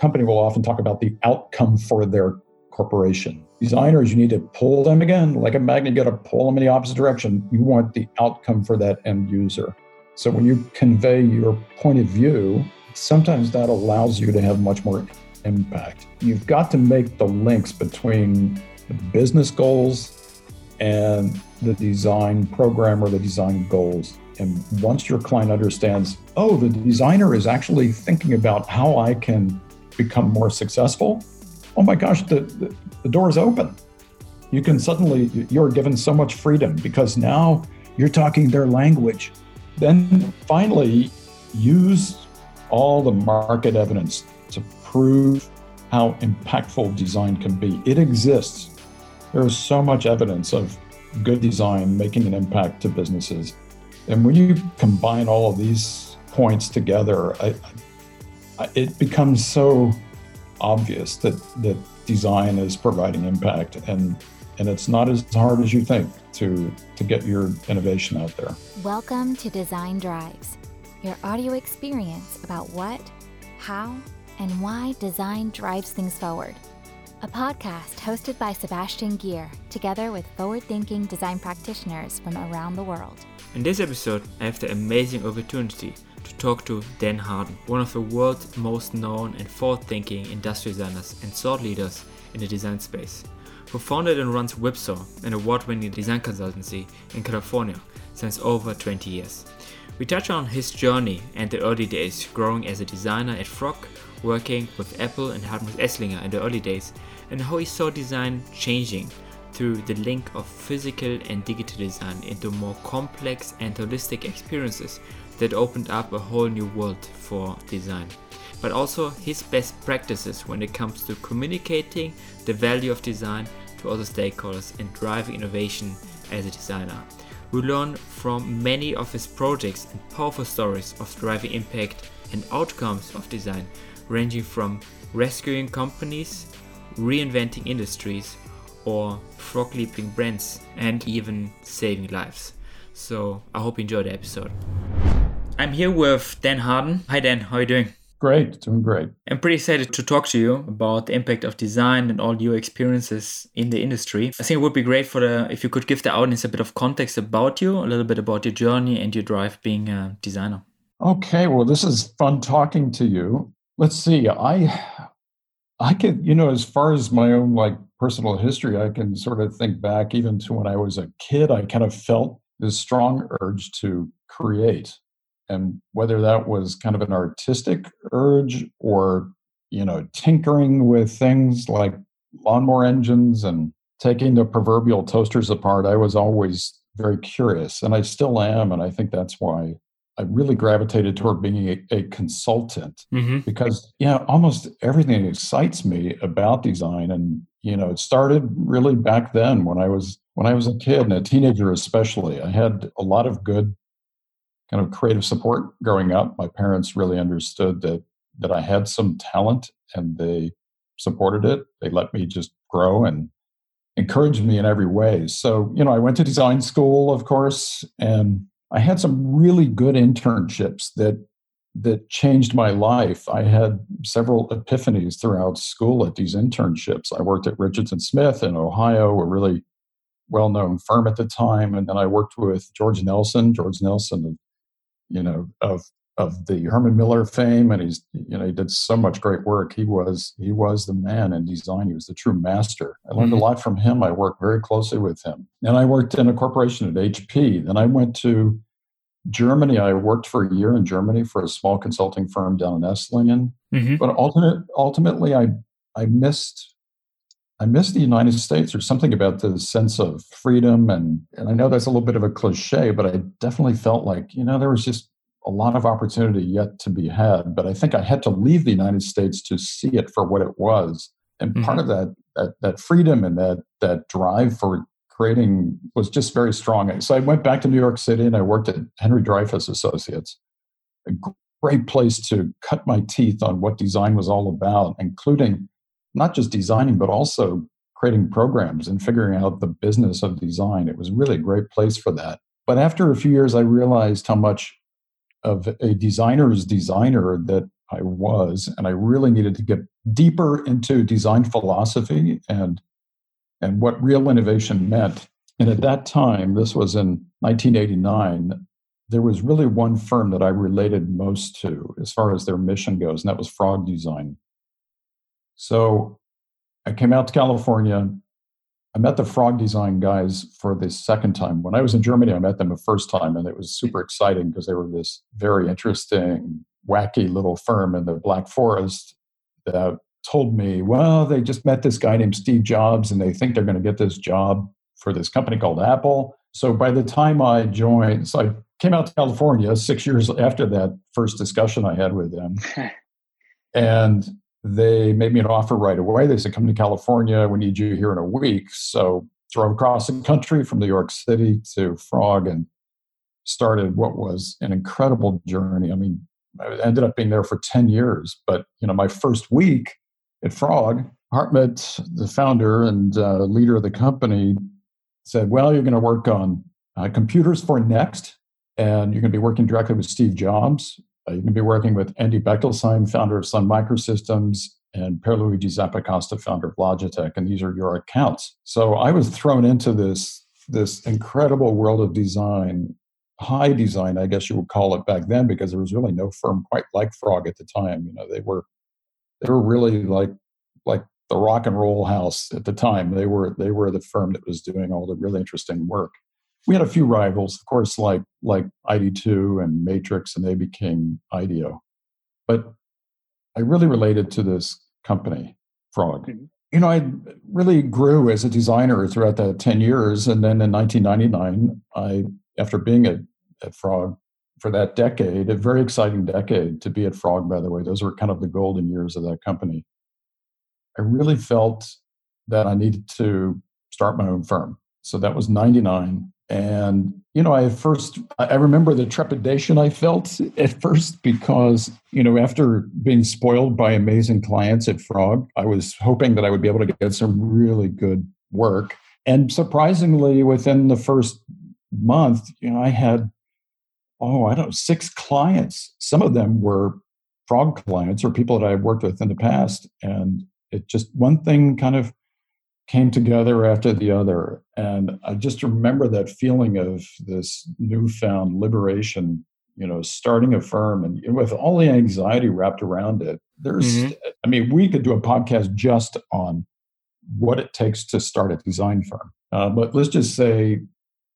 company will often talk about the outcome for their corporation. Designers, you need to pull them again, like a magnet, you got to pull them in the opposite direction. You want the outcome for that end user. So when you convey your point of view, sometimes that allows you to have much more impact. You've got to make the links between the business goals and the design program or the design goals. And once your client understands, oh, the designer is actually thinking about how I can become more successful, oh my gosh, the, the, the door is open. You can suddenly, you're given so much freedom because now you're talking their language. Then finally, use all the market evidence to prove how impactful design can be. It exists. There is so much evidence of good design making an impact to businesses. And when you combine all of these points together, I, it becomes so obvious that, that design is providing impact and and it's not as hard as you think to to get your innovation out there. Welcome to Design Drives, your audio experience about what, how, and why design drives things forward. A podcast hosted by Sebastian Gier, together with forward thinking design practitioners from around the world. In this episode, I have the amazing opportunity to talk to Dan Harden, one of the world's most known and forward thinking industrial designers and thought leaders in the design space, who founded and runs Whipsaw, an award winning design consultancy in California since over 20 years. We touch on his journey and the early days growing as a designer at Frog, working with Apple and Hartmut Esslinger in the early days, and how he saw design changing through the link of physical and digital design into more complex and holistic experiences that opened up a whole new world for design. But also his best practices when it comes to communicating the value of design to other stakeholders and driving innovation as a designer. We learn from many of his projects and powerful stories of driving impact and outcomes of design, ranging from rescuing companies, reinventing industries, or frog leaping brands, and even saving lives. So I hope you enjoyed the episode. I'm here with Dan Harden. Hi, Dan. How are you doing? Great, doing great. I'm pretty excited to talk to you about the impact of design and all your experiences in the industry. I think it would be great for the if you could give the audience a bit of context about you, a little bit about your journey and your drive being a designer. Okay, well, this is fun talking to you. Let's see. I I can, you know, as far as my own like personal history, I can sort of think back even to when I was a kid. I kind of felt this strong urge to create and whether that was kind of an artistic urge or you know tinkering with things like lawnmower engines and taking the proverbial toasters apart i was always very curious and i still am and i think that's why i really gravitated toward being a, a consultant mm-hmm. because yeah almost everything excites me about design and you know it started really back then when i was when i was a kid and a teenager especially i had a lot of good kind of creative support growing up. My parents really understood that that I had some talent and they supported it. They let me just grow and encouraged me in every way. So, you know, I went to design school, of course, and I had some really good internships that that changed my life. I had several epiphanies throughout school at these internships. I worked at Richardson Smith in Ohio, a really well-known firm at the time, and then I worked with George Nelson. George Nelson you know, of of the Herman Miller fame, and he's you know he did so much great work. He was he was the man in design. He was the true master. I learned mm-hmm. a lot from him. I worked very closely with him, and I worked in a corporation at HP. Then I went to Germany. I worked for a year in Germany for a small consulting firm down in Esslingen. Mm-hmm. But ultimate, ultimately, I I missed I miss the United States. There's something about the sense of freedom, and and I know that's a little bit of a cliche, but I definitely felt like you know there was just a lot of opportunity yet to be had. But I think I had to leave the United States to see it for what it was, and mm-hmm. part of that that that freedom and that that drive for creating was just very strong. So I went back to New York City and I worked at Henry Dreyfuss Associates, a great place to cut my teeth on what design was all about, including not just designing, but also creating programs and figuring out the business of design. It was really a great place for that. But after a few years, I realized how much of a designer's designer that I was, and I really needed to get deeper into design philosophy and and what real innovation meant. And at that time, this was in 1989, there was really one firm that I related most to as far as their mission goes, and that was Frog Design. So I came out to California. I met the Frog Design guys for the second time. When I was in Germany, I met them the first time, and it was super exciting because they were this very interesting, wacky little firm in the Black Forest that told me, well, they just met this guy named Steve Jobs and they think they're going to get this job for this company called Apple. So by the time I joined, so I came out to California six years after that first discussion I had with them. and they made me an offer right away. They said, come to California. We need you here in a week. So drove across the country from New York City to Frog and started what was an incredible journey. I mean, I ended up being there for 10 years, but you know, my first week at Frog, Hartmut, the founder and uh, leader of the company, said, "Well, you're going to work on uh, computers for Next, and you're going to be working directly with Steve Jobs. Uh, you're going to be working with Andy Bechtolsheim, founder of Sun Microsystems, and Pierluigi Zappacosta, founder of Logitech, and these are your accounts." So I was thrown into this this incredible world of design high design, I guess you would call it back then, because there was really no firm quite like Frog at the time. You know, they were they were really like like the rock and roll house at the time. They were they were the firm that was doing all the really interesting work. We had a few rivals, of course, like like ID2 and Matrix, and they became IDEO. But I really related to this company, Frog. Mm-hmm. You know, I really grew as a designer throughout that 10 years. And then in 1999, I, after being at, at Frog for that decade, a very exciting decade to be at Frog, by the way. Those were kind of the golden years of that company. I really felt that I needed to start my own firm. So that was 99. And, you know, I first, I remember the trepidation I felt at first because, you know, after being spoiled by amazing clients at Frog, I was hoping that I would be able to get some really good work. And surprisingly, within the first month, you know, I had oh, I don't know, six clients. Some of them were frog clients or people that I had worked with in the past. And it just one thing kind of came together after the other. And I just remember that feeling of this newfound liberation, you know, starting a firm and with all the anxiety wrapped around it. There's, mm-hmm. I mean, we could do a podcast just on what it takes to start a design firm. Uh, but let's just say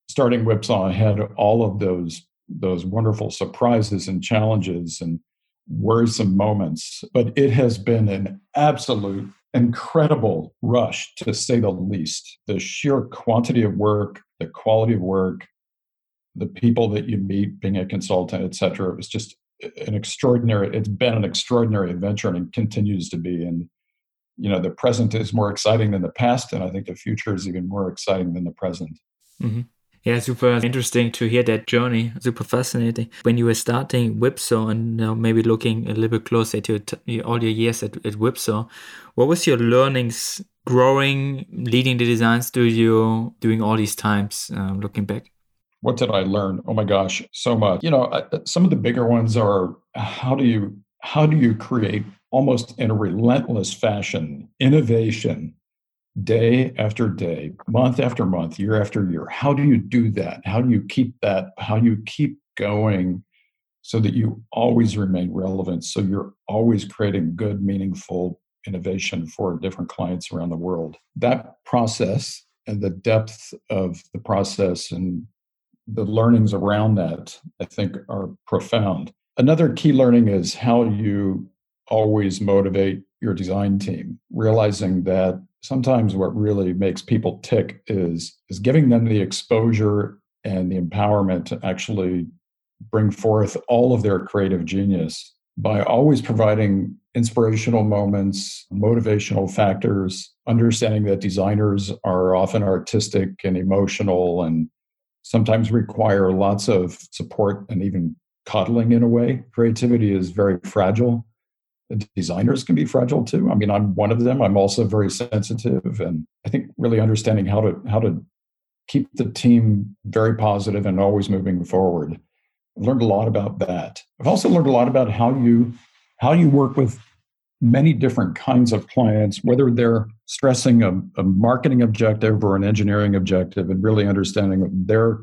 starting Whipsaw had all of those those wonderful surprises and challenges and worrisome moments. But it has been an absolute incredible rush, to say the least. The sheer quantity of work, the quality of work, the people that you meet being a consultant, et cetera. It was just an extraordinary, it's been an extraordinary adventure and it continues to be. And, you know, the present is more exciting than the past. And I think the future is even more exciting than the present. Mm-hmm. Yeah, super interesting to hear that journey. Super fascinating. When you were starting Whipsaw and maybe looking a little bit closer to t- all your years at, at Whipsaw, what was your learnings growing, leading the design studio, doing all these times, um, looking back? What did I learn? Oh my gosh, so much. You know, uh, some of the bigger ones are how do you how do you create almost in a relentless fashion innovation day after day, month after month, year after year. How do you do that? How do you keep that? How do you keep going so that you always remain relevant? So you're always creating good, meaningful innovation for different clients around the world. That process and the depth of the process and the learnings around that, I think, are profound. Another key learning is how you always motivate your design team, realizing that sometimes what really makes people tick is is giving them the exposure and the empowerment to actually bring forth all of their creative genius by always providing inspirational moments, motivational factors, understanding that designers are often artistic and emotional and sometimes require lots of support and even coddling in a way. Creativity is very fragile designers can be fragile too. I mean, I'm one of them. I'm also very sensitive, and I think really understanding how to how to keep the team very positive and always moving forward. I've learned a lot about that. I've also learned a lot about how you how you work with many different kinds of clients, whether they're stressing a, a, marketing objective or an engineering objective, and really understanding their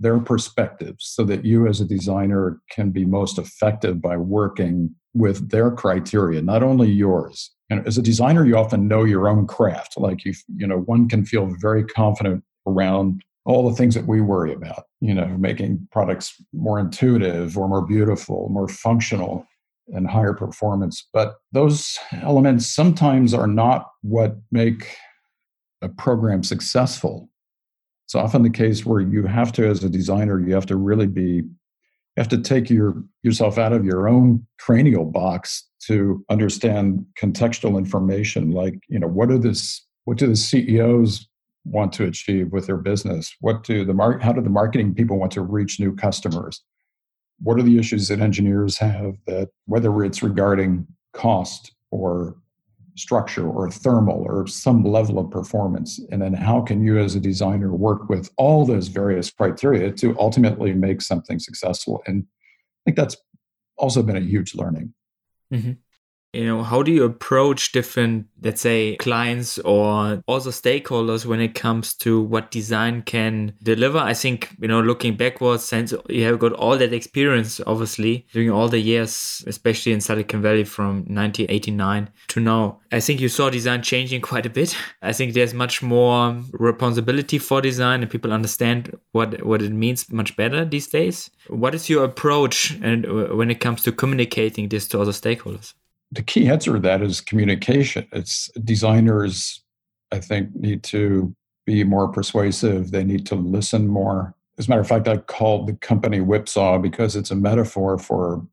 their perspectives so that you as a designer can be most effective by working with their criteria, not only yours. And as a designer, you often know your own craft. Like you, you know, one can feel very confident around all the things that we worry about, you know, making products more intuitive or more beautiful, more functional and higher performance. But those elements sometimes are not what make a program successful. It's often the case where you have to, as a designer, you have to really be, have to take your yourself out of your own cranial box to understand contextual information. Like, you know, what are this? What do the CEOs want to achieve with their business? What do the mark? How do the marketing people want to reach new customers? what are the issues that engineers have that whether it's regarding cost or structure or thermal or some level of performance. And then how can you as a designer work with all those various criteria to ultimately make something successful? And i think that's also been a huge learning. Mm-hmm you know how do you approach different let's say clients or also stakeholders when it comes to what design can deliver? I think you know looking backwards since you have got all that experience obviously during all the years especially in silicon valley from 1989 to now i think you saw design changing quite a bit. I think there's much more responsibility for design and people understand what what it means much better these days. What is your approach and uh, when it comes to communicating this to other stakeholders the key answer to that is communication. It's designers, I think, need to be more persuasive. They need to listen more. As a matter of fact, I called the company Whipsaw because it's a metaphor for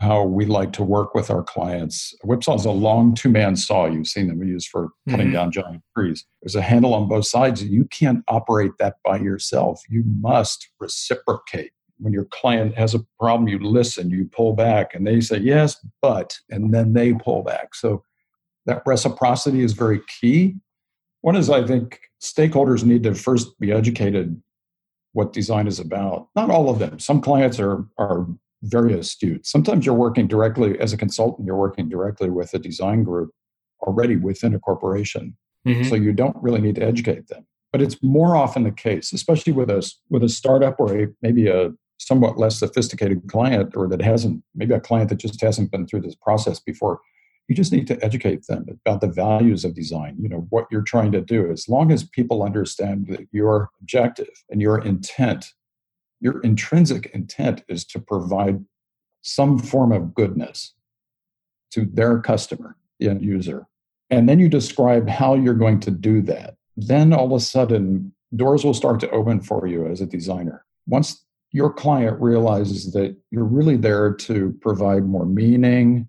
how we like to work with our clients. Whipsaw is a long two man saw. You've seen them used for cutting mm-hmm. down giant trees. There's a handle on both sides. You can't operate that by yourself. You must reciprocate when your client has a problem, you listen, you pull back, and they say, yes, but, and then they pull back. So that reciprocity is very key. One is, I think, stakeholders need to first be educated what design is about. Not all of them. Some clients are, are very astute. Sometimes you're working directly, as a consultant, you're working directly with a design group already within a corporation. Mm-hmm. So you don't really need to educate them but it's more often the case, especially with a with a startup or a, maybe a somewhat less sophisticated client or that hasn't maybe a client that just hasn't been through this process before you just need to educate them about the values of design. You know what you're trying to do as long as people understand that your objective and your intent your intrinsic intent is to provide some form of goodness to their customer the end user and then you describe how you're going to do that then all of a sudden doors will start to open for you as a designer. Once your client realizes that you're really there to provide more meaning,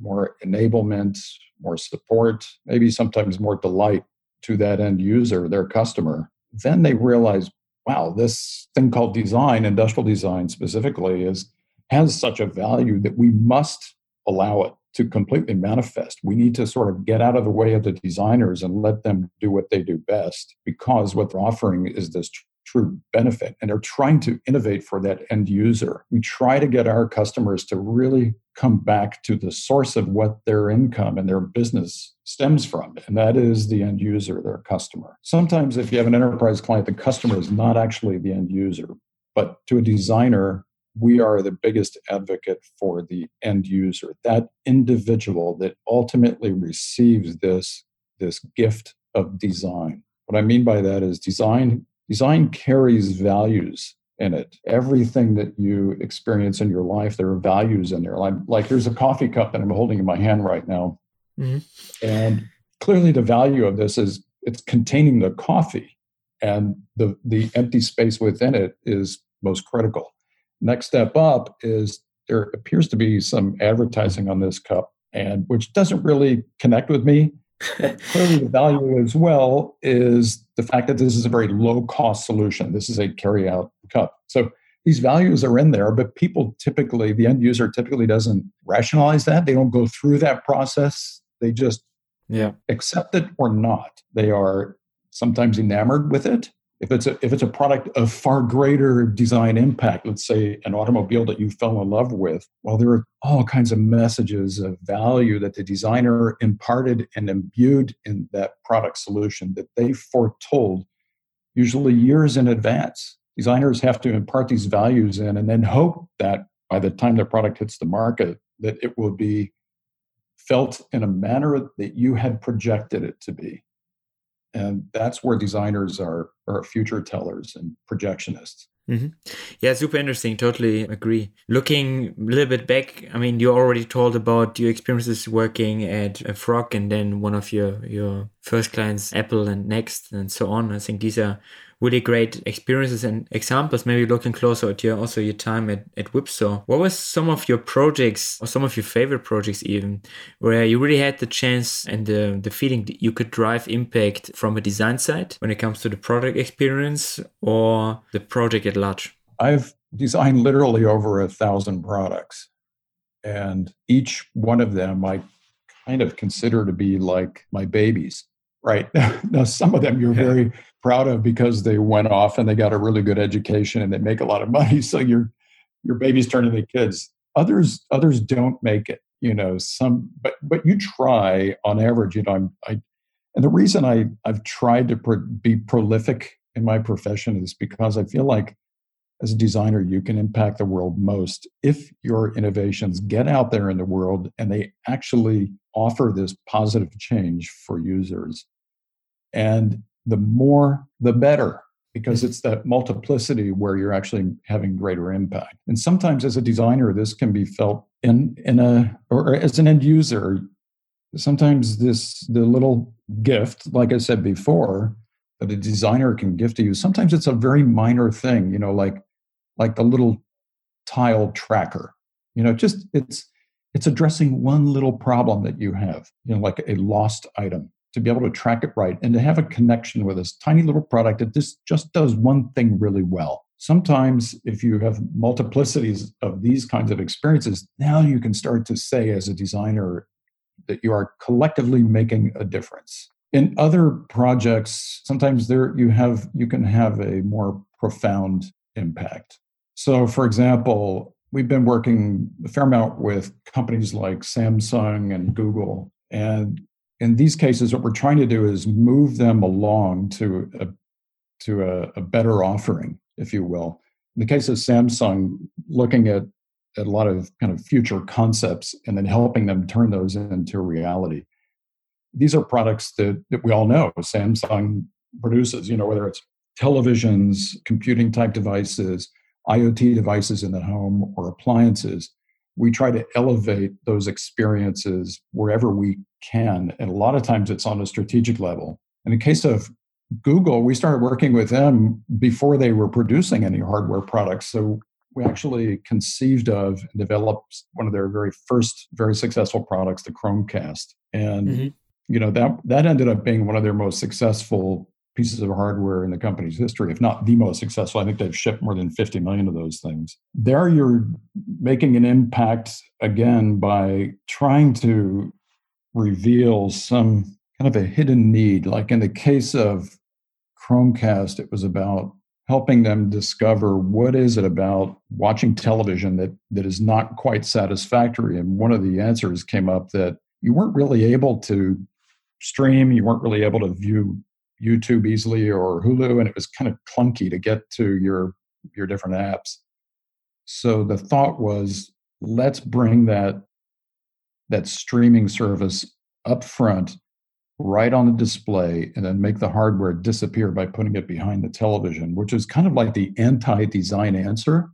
more enablement, more support, maybe sometimes more delight to that end user, their customer, then they realize, wow, this thing called design, industrial design specifically, is has such a value that we must allow it to completely manifest. We need to sort of get out of the way of the designers and let them do what they do best because what they're offering is this true benefit and they're trying to innovate for that end user. We try to get our customers to really come back to the source of what their income and their business stems from, and that is the end user, their customer. Sometimes, if you have an enterprise client, the customer is not actually the end user, but to a designer, we are the biggest advocate for the end user, that individual that ultimately receives this, this gift of design. What I mean by that is design design carries values in it. Everything that you experience in your life, there are values in there. Like, like there's a coffee cup that I'm holding in my hand right now. Mm-hmm. And clearly the value of this is it's containing the coffee and the, the empty space within it is most critical. Next step up is there appears to be some advertising on this cup and which doesn't really connect with me clearly the value as well is the fact that this is a very low cost solution. This is a carry out cup. So these values are in there, but people typically, the end user typically doesn't rationalize that. They don't go through that process. They just yeah. accept it or not. They are sometimes enamored with it. If it's a if it's a product of far greater design impact let's say an automobile that you fell in love with well there are all kinds of messages of value that the designer imparted and imbued in that product solution that they foretold usually years in advance. Designers have to impart these values in and then hope that by the time the product hits the market that it will be felt in a manner that you had projected it to be and that's where designers are are future tellers and projectionists. Mm-hmm. yeah super interesting. Totally agree. Looking a little bit back i mean you already told about your experiences working at a frog and then one of your your first clients apple and next and so on. I think these are really great experiences and examples. Maybe looking closer at your also your time at, at Whipsaw. What was some of your projects or some of your favorite projects even where you really had the chance and the, the feeling that you could drive impact from a design side when it comes to the product experience or the project at large? I've designed literally over a thousand products. And each one of them I kind of consider to be like my babies right. Now some of them you're yeah. very proud of because they went off and they got a really good education and they make a lot of money. So your your babies turn into kids. Others others don't make it you know some but but you try on average you know i'm i and the reason i i've tried to pro- be prolific in my profession is because i feel like as a designer you can impact the world most if your innovations get out there in the world and they actually offer this positive change for users and the more, the better, because mm-hmm. it's that multiplicity where you're actually having greater impact. And sometimes as a designer, this can be felt in, in a, or as an end user, sometimes this, the little gift, like I said before, that a designer can give to you, sometimes it's a very minor thing, you know, like, like the little tile tracker, you know, just, it's, it's addressing one little problem that you have, you know, like a lost item to be able to track it right and to have a connection with this tiny little product that this just does one thing really well. Sometimes, if you have multiplicities of these kinds of experiences, now you can start to say as a designer that you are collectively making a difference. In other projects, sometimes there you have you can have a more profound impact. So, for example, we've been working a fair amount with companies like Samsung and Google, and in these cases, what we're trying to do is move them along to a, to a, a better offering, if you will. In the case of Samsung, looking at, at a lot of kind of future concepts and then helping them turn those into reality. These are products that, that we all know Samsung produces, you know, whether it's televisions, computing type devices, IoT devices in the home, or appliances we try to elevate those experiences wherever we can. And a lot of times it's on a strategic level. In the case of Google, we started working with them before they were producing any hardware products. So we actually conceived of and developed one of their very first very successful products, the Chromecast. And mm-hmm. you know, that that ended up being one of their most successful pieces of hardware in the company's history, if not the most successful. I think they've shipped more than 50 million of those things. There, you're making an impact again by trying to reveal some kind of a hidden need. Like in the case of Chromecast, it was about helping them discover what is it about watching television that, that is not quite satisfactory. And one of the answers came up that you weren't really able to stream, you weren't really able to view YouTube easily or Hulu, and it was kind of clunky to get to your your different apps. So the thought was, let's bring that that streaming service up front, right on the display, and then make the hardware disappear by putting it behind the television, which is kind of like the anti-design answer.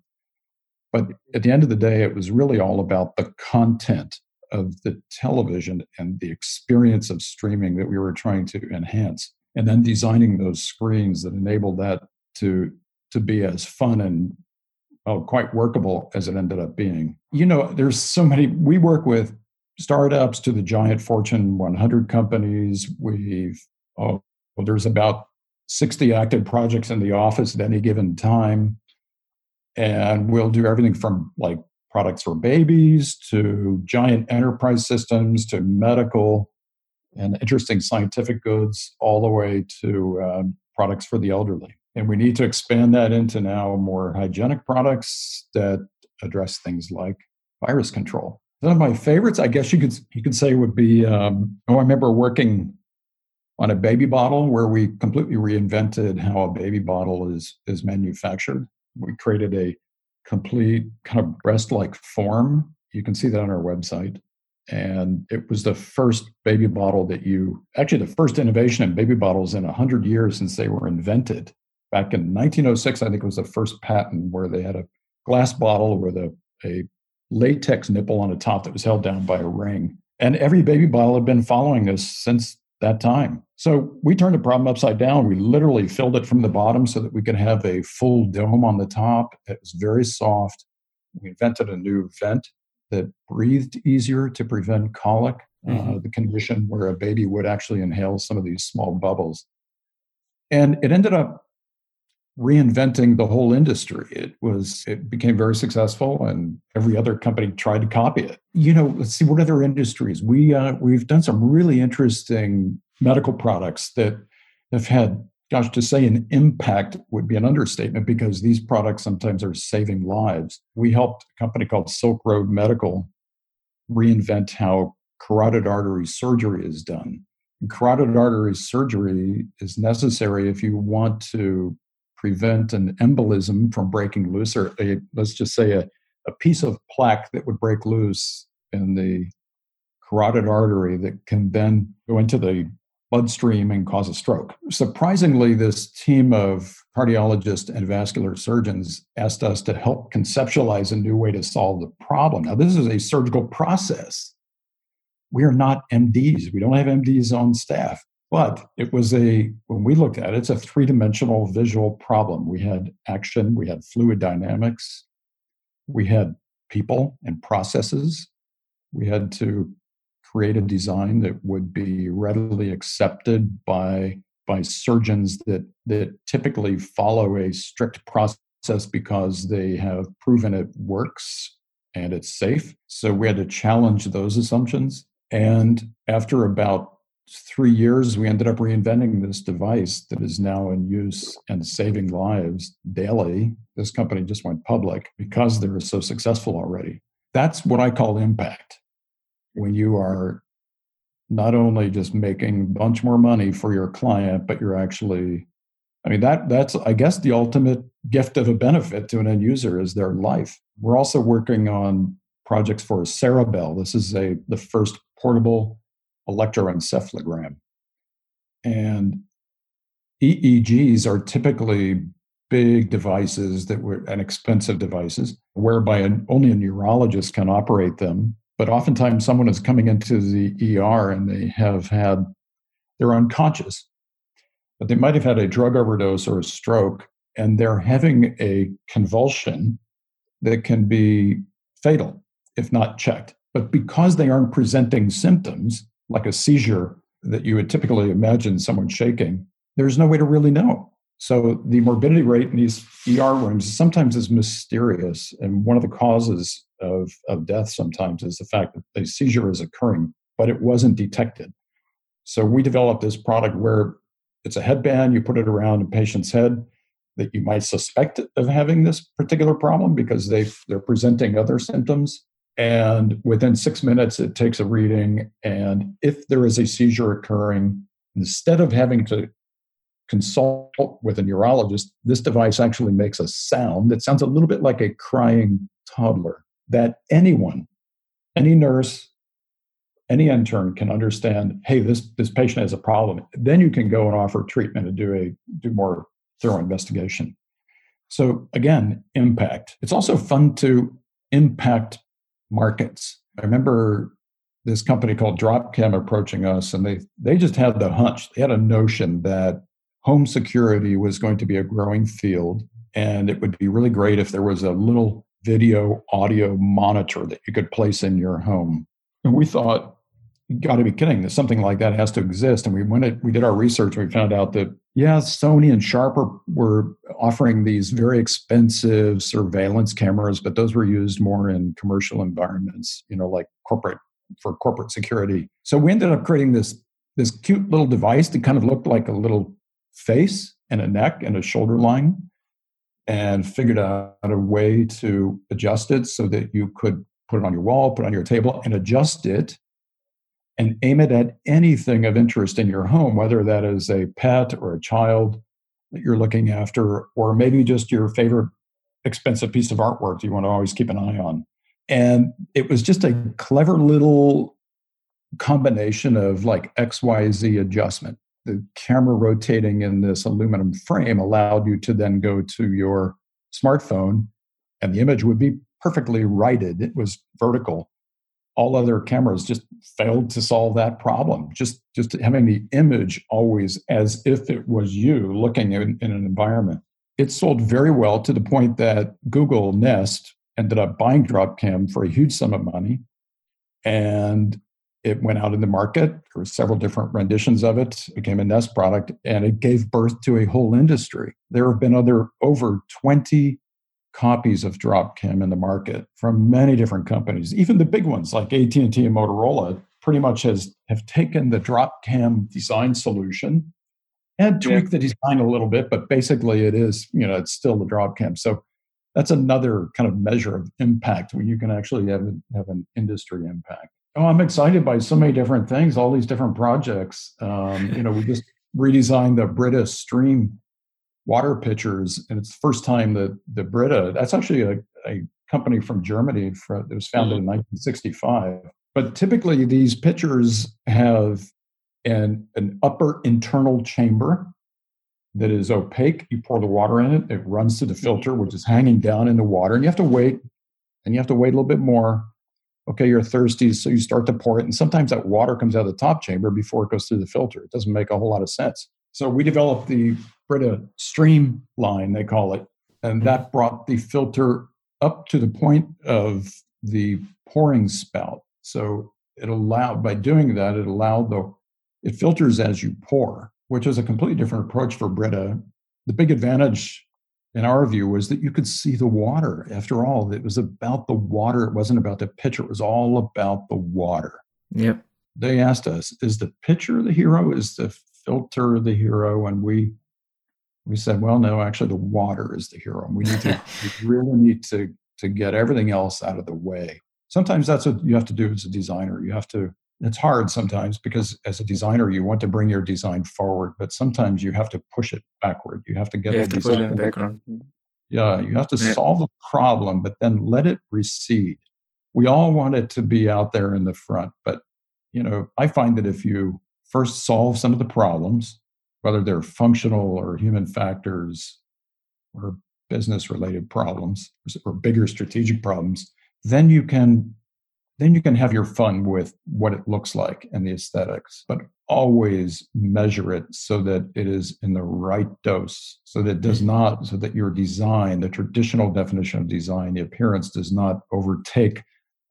But at the end of the day, it was really all about the content of the television and the experience of streaming that we were trying to enhance and then designing those screens that enabled that to to be as fun and well, quite workable as it ended up being. You know, there's so many. We work with startups to the giant Fortune 100 companies. We've oh, well, there's about 60 active projects in the office at any given time, and we'll do everything from like products for babies to giant enterprise systems to medical and interesting scientific goods all the way to um, products for the elderly. And we need to expand that into now more hygienic products that address things like virus control. One of my favorites, I guess you could you could say, would be. Um, oh, I remember working on a baby bottle where we completely reinvented how a baby bottle is is manufactured. We created a complete kind of breast-like form. You can see that on our website. And it was the first baby bottle that you actually the first innovation in baby bottles in 100 years since they were invented. Back in 1906, I think it was the first patent where they had a glass bottle with a, a latex nipple on the top that was held down by a ring. And every baby bottle had been following this since that time. So we turned the problem upside down. We literally filled it from the bottom so that we could have a full dome on the top. It was very soft. We invented a new vent that breathed easier to prevent colic, uh, mm-hmm. uh, the condition where a baby would actually inhale some of these small bubbles. And it ended up reinventing the whole industry. It was it became very successful, and every other company tried to copy it. You know, let's see what other industries we uh, we've done some really interesting medical products that have had. Gosh, to say an impact would be an understatement because these products sometimes are saving lives. We helped a company called Silk Road Medical reinvent how carotid artery surgery is done. And carotid artery surgery is necessary if you want to prevent an embolism from breaking loose, or a, let's just say a, a piece of plaque that would break loose in the carotid artery that can then go into the bloodstream and cause a stroke. Surprisingly, this team of cardiologists and vascular surgeons asked us to help conceptualize a new way to solve the problem. Now, this is a surgical process. We are not MDs. We don't have MDs on staff. But it was a, when we looked at it, it's a three dimensional visual problem. We had action, we had fluid dynamics, we had people and processes. We had to create a design that would be readily accepted by by surgeons that that typically follow a strict process because they have proven it works and it's safe. So we had to challenge those assumptions. And after about three years, we ended up reinventing this device that is now in use and saving lives daily. This company just went public because they were so successful already. That's what I call impact. When you are not only just making a bunch more money for your client, but you're actually, I mean, that that's I guess the ultimate gift of a benefit to an end user is their life. We're also working on projects for Ceribell. This is a the first portable electroencephalogram. And EEGs are typically big devices that were and expensive devices whereby an, only a neurologist can operate them. But oftentimes someone is coming into the ER and they have had, they're unconscious, but they might have had a drug overdose or a stroke and they're having a convulsion that can be fatal if not checked. But because they aren't presenting symptoms, like a seizure that you would typically imagine someone shaking, there's no way to really know. So the morbidity rate in these ER rooms sometimes is mysterious. And one of the causes of, of death sometimes is the fact that a seizure is occurring, but it wasn't detected. So we developed this product where it's a headband, you put it around a patient's head that you might suspect of having this particular problem because they they're presenting other symptoms and within six minutes, it takes a reading. And if there is a seizure occurring, instead of having to consult with a neurologist, this device actually makes a sound that sounds a little bit like a crying toddler that anyone, any nurse, any intern can understand, hey, this, this patient has a problem. Then you can go and offer treatment and do a do more thorough investigation. So again, impact. It's also fun to impact markets. I remember this company called Dropcam approaching us, and they they just had the hunch, they had a notion that home security was going to be a growing field, and it would be really great if there was a little video audio monitor that you could place in your home. And we thought, you got to be kidding! That something like that has to exist. And we went, we did our research, we found out that yeah, Sony and Sharp were offering these very expensive surveillance cameras, but those were used more in commercial environments, you know, like corporate for corporate security. So we ended up creating this this cute little device that kind of looked like a little face and a neck and a shoulder line and figured out a way to adjust it so that you could put it on your wall, put it on your table, and adjust it and aim it at anything of interest in your home, whether that is a pet or a child that you're looking after, or maybe just your favorite expensive piece of artwork you want to always keep an eye on. And it was just a clever little combination of like XYZ adjustment. The camera rotating in this aluminum frame allowed you to then go to your smartphone and the image would be perfectly righted. It was vertical. All other cameras just failed to solve that problem. Just just having the image always as if it was you looking in, in an environment. It sold very well to the point that Google Nest ended up buying Dropcam for a huge sum of money. And it went out in the market. There were several different renditions of it, became a Nest product, and it gave birth to a whole industry. There have been other over 20 copies of Dropcam in the market from many different companies, even the big ones like AT&T and Motorola pretty much has have taken the Dropcam design solution and tweaked yeah. the design a little bit, but basically it is, you know, it's still the Dropcam. So that's another kind of measure of impact when you can actually have, have an industry impact. Oh, I'm excited by so many different things, all these different projects. Um, you know, we just redesigned the Brita Stream water pitchers, and it's the first time that the Brita, that's actually a, a company from Germany for, that was founded mm-hmm. in 1965. But typically, these pitchers have an, an upper internal chamber that is opaque. You pour the water in it, it runs to the mm-hmm. filter, which is hanging down in the water, and you have to wait, and you have to wait a little bit more okay, you're thirsty, so you start to pour it. And sometimes that water comes out of the top chamber before it goes through the filter. It doesn't make a whole lot of sense. So we developed the Brita Stream line, they call it, and mm-hmm. that brought the filter up to the point of the pouring spout. So it allowed, by doing that, it allowed the, it filters as you pour, which is a completely different approach for Brita. The big advantage in our view was that you could see the water. After all, it was about the water. It wasn't about the pitcher. It was all about the water. Yep. They asked us, is the pitcher the hero? Is the filter the hero? And we we said, well, no, actually the water is the hero. And we need to we really need to to get everything else out of the way. Sometimes that's what you have to do as a designer. You have to it's hard sometimes because as a designer you want to bring your design forward but sometimes you have to push it backward. You have to get you have to put it in the background. Mm. Yeah you have to yeah. solve the problem but then let it recede. We all want it to be out there in the front but you know i find that if you first solve some of the problems whether they're functional or human factors or business related problems or bigger strategic problems then you can then you can have your fun with what it looks like and the aesthetics, but always measure it so that it is in the right dose, so that it does mm-hmm. not, so that your design, the traditional definition of design, the appearance does not overtake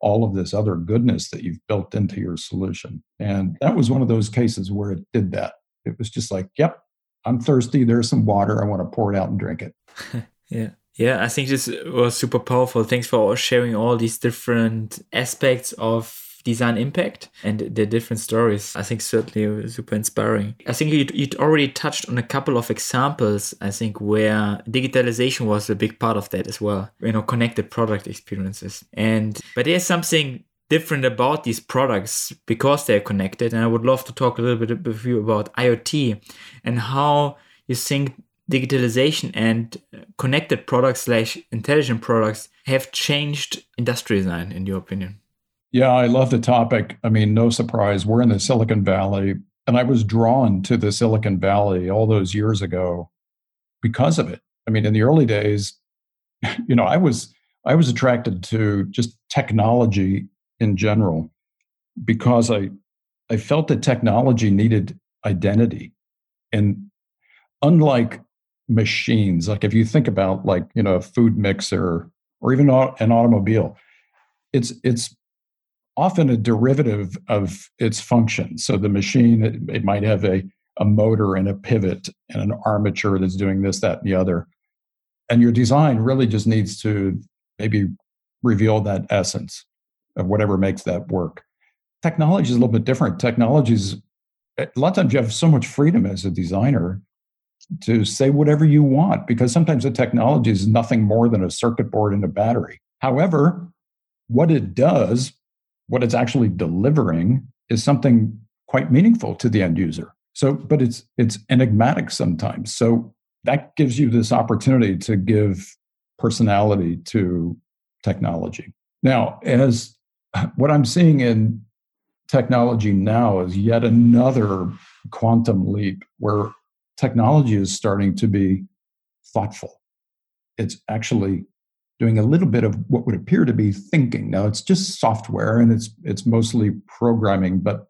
all of this other goodness that you've built into your solution. And that was one of those cases where it did that. It was just like, yep, I'm thirsty. There's some water. I want to pour it out and drink it. yeah. Yeah, I think this was super powerful. Thanks for sharing all these different aspects of design impact and the different stories. I think certainly super inspiring. I think you you already touched on a couple of examples. I think where digitalization was a big part of that as well. You know, connected product experiences. And but there's something different about these products because they're connected. And I would love to talk a little bit with you about IoT and how you think digitalization and uh, connected products slash intelligent products have changed industrial design in your opinion? Yeah i love the topic. I mean no surprise we're in the silicon valley and i was drawn to the silicon valley all those years ago because of it. I mean in the early days you know i was i was attracted to just technology in general because i i felt that technology needed identity. And unlike machines. Like if you think about like you know a food mixer or even an automobile it's it's often a derivative of its function. So the machine it, it might have a a motor and a pivot and an armature that's doing this that and the other. And your design really just needs to maybe reveal that essence of whatever makes that work. Technology is a little bit different. Technology is eh, a lot of times you have so much freedom as a designer to say whatever you want because sometimes the technology is nothing more than a circuit board and a battery. However, what it does, what it's actually delivering, is something quite meaningful to the end user. So, but it's it's enigmatic sometimes. So that gives you this opportunity to give personality to technology. Now, as what I'm seeing in technology now is yet another quantum leap where technology is starting to be thoughtful. It's actually doing a little bit of what would appear to be thinking. Now it's just software and it's it's mostly programming, but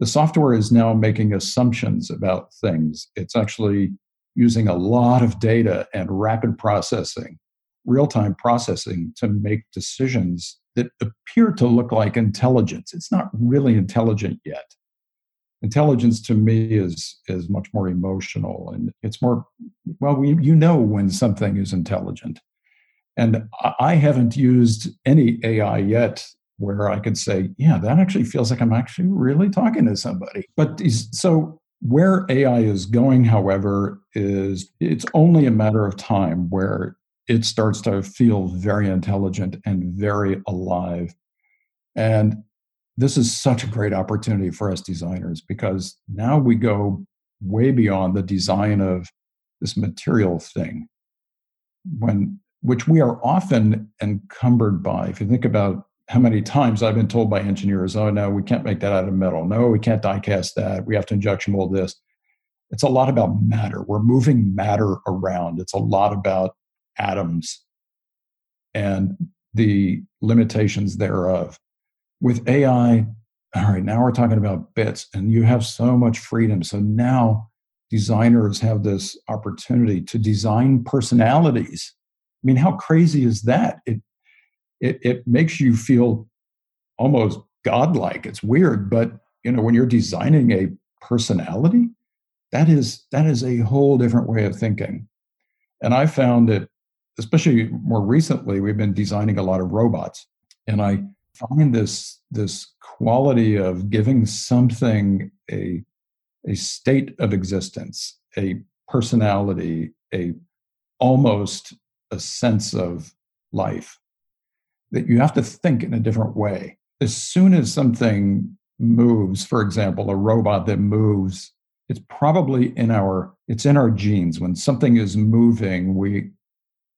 the software is now making assumptions about things. It's actually using a lot of data and rapid processing, real-time processing to make decisions that appear to look like intelligence. It's not really intelligent yet. Intelligence to me is is much more emotional and it's more well we, you know when something is intelligent and I haven't used any AI yet where I could say, yeah, that actually feels like I'm actually really talking to somebody. But so where AI is going, however, is it's only a matter of time where it starts to feel very intelligent and very alive. And this is such a great opportunity for us designers because now we go way beyond the design of this material thing. When which we are often encumbered by. If you think about how many times I've been told by engineers, oh, no, we can't make that out of metal. No, we can't die cast that. We have to injection mold this. It's a lot about matter. We're moving matter around. It's a lot about atoms and the limitations thereof. With AI, all right, now we're talking about bits, and you have so much freedom. So now designers have this opportunity to design personalities I mean, how crazy is that? It it it makes you feel almost godlike. It's weird, but you know, when you're designing a personality, that is that is a whole different way of thinking. And I found that especially more recently, we've been designing a lot of robots. And I find this this quality of giving something a a state of existence, a personality, a almost a sense of life, that you have to think in a different way. As soon as something moves, for example, a robot that moves, it's probably in our it's in our genes. When something is moving, we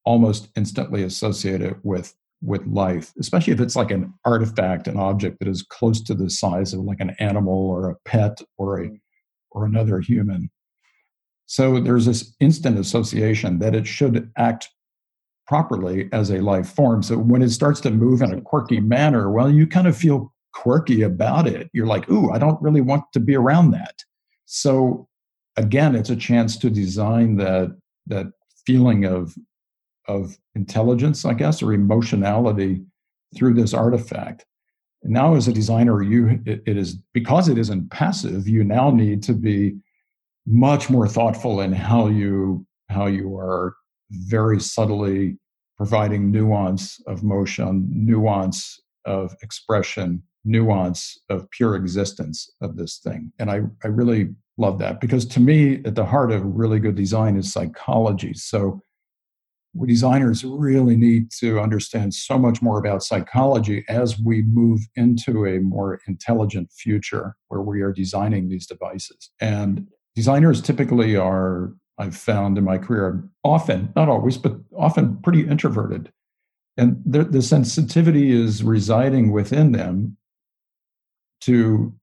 almost instantly associate it with with life, especially if it's like an artifact, an object that is close to the size of like an animal or a pet or a mm-hmm. or another human. So there's this instant association that it should act properly as a life form. So when it starts to move in a quirky manner, well, you kind of feel quirky about it. You're like, ooh, I don't really want to be around that. So again, it's a chance to design that that feeling of of intelligence, I guess, or emotionality through this artifact. And now, as a designer, you it, it is because it isn't passive. You now need to be much more thoughtful in how you how you are very subtly providing nuance of motion, nuance of expression, nuance of pure existence of this thing. And I, I really love that because to me, at the heart of really good design is psychology. So designers really need to understand so much more about psychology as we move into a more intelligent future where we are designing these devices. And designers typically are I've found in my career, often, not always, but often pretty introverted. And the, the sensitivity is residing within them to,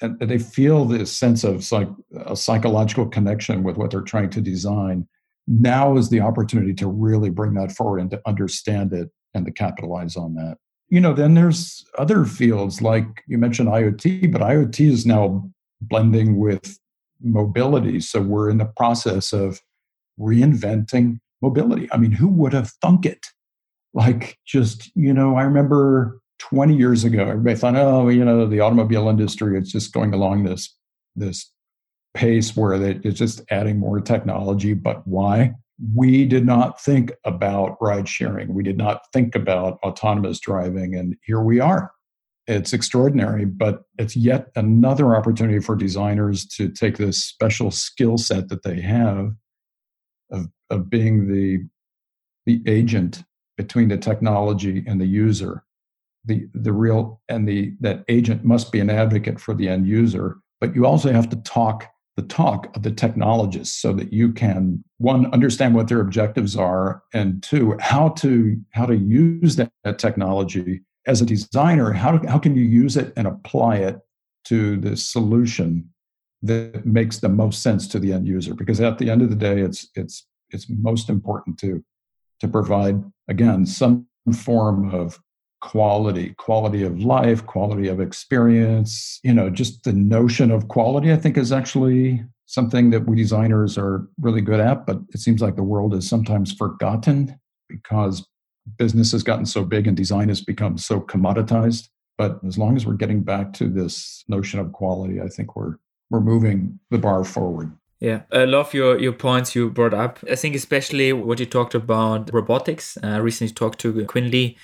and they feel this sense of psych, a psychological connection with what they're trying to design. Now is the opportunity to really bring that forward and to understand it and to capitalize on that. You know, then there's other fields like you mentioned IoT, but IoT is now blending with mobility. So we're in the process of reinventing mobility. I mean, who would have thunk it? Like, just, you know, I remember 20 years ago, everybody thought, oh, you know, the automobile industry is just going along this, this pace where it's just adding more technology. But why? We did not think about ride sharing. We did not think about autonomous driving. And here we are it's extraordinary, but it's yet another opportunity for designers to take this special skill set that they have of, of being the, the agent between the technology and the user. The, the real and the that agent must be an advocate for the end user, but you also have to talk the talk of the technologists so that you can one understand what their objectives are and two how to how to use that, that technology as a designer. How, how can you use it and apply it to the solution that makes the most sense to the end user? Because at the end of the day it's it's it's most important to to provide again some form of quality quality of life quality of experience you know just the notion of quality i think is actually something that we designers are really good at but it seems like the world is sometimes forgotten because business has gotten so big and design has become so commoditized but as long as we're getting back to this notion of quality i think we're we're moving the bar forward yeah, I love your, your points you brought up. I think especially what you talked about robotics. Uh, I recently talked to Quinn Lee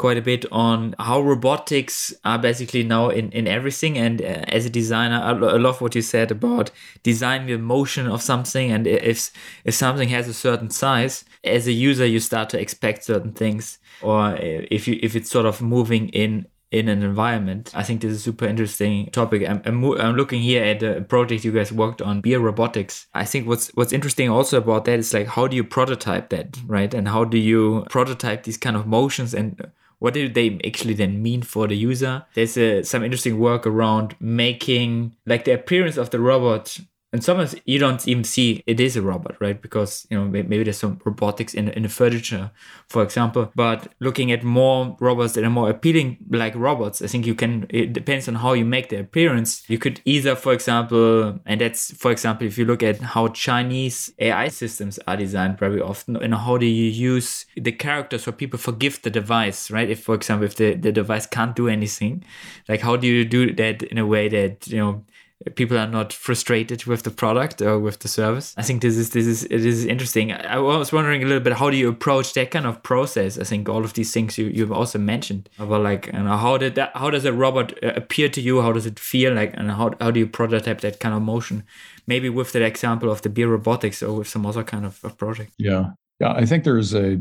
quite a bit on how robotics are basically now in, in everything. And uh, as a designer, I, I love what you said about designing the motion of something. And if if something has a certain size, as a user, you start to expect certain things. Or if you if it's sort of moving in in an environment. I think this is a super interesting topic. I'm, I'm, I'm, looking here at a project you guys worked on, Bear Robotics. I think what's what's interesting also about that is like how do you prototype that, right? And how do you prototype these kind of motions and what do they actually then mean for the user? There's uh, some interesting work around making like the appearance of the robot and sometimes you don't even see it is a robot right? Because you know maybe there's some robotics in, in the furniture for example. But looking at more robots that are more appealing like robots i think you can it depends on how you make the appearance. You could either for example and that's for example if you look at how chinese ai systems are designed very often and how do you use the characters so people forgive the device right? If for example if the, the device can't do anything like how do you do that in a way that you know people are not frustrated with the product or with the service. I think this is this is it is interesting. I was wondering a little bit how do you approach that kind of process? I think all of these things you you've also mentioned about like you know how did that how does a robot uh, appear to you? How does it feel like and how how do you prototype that kind of motion? Maybe with the example of the Bear Robotics or with some other kind of, of project. Yeah, yeah. I think there's a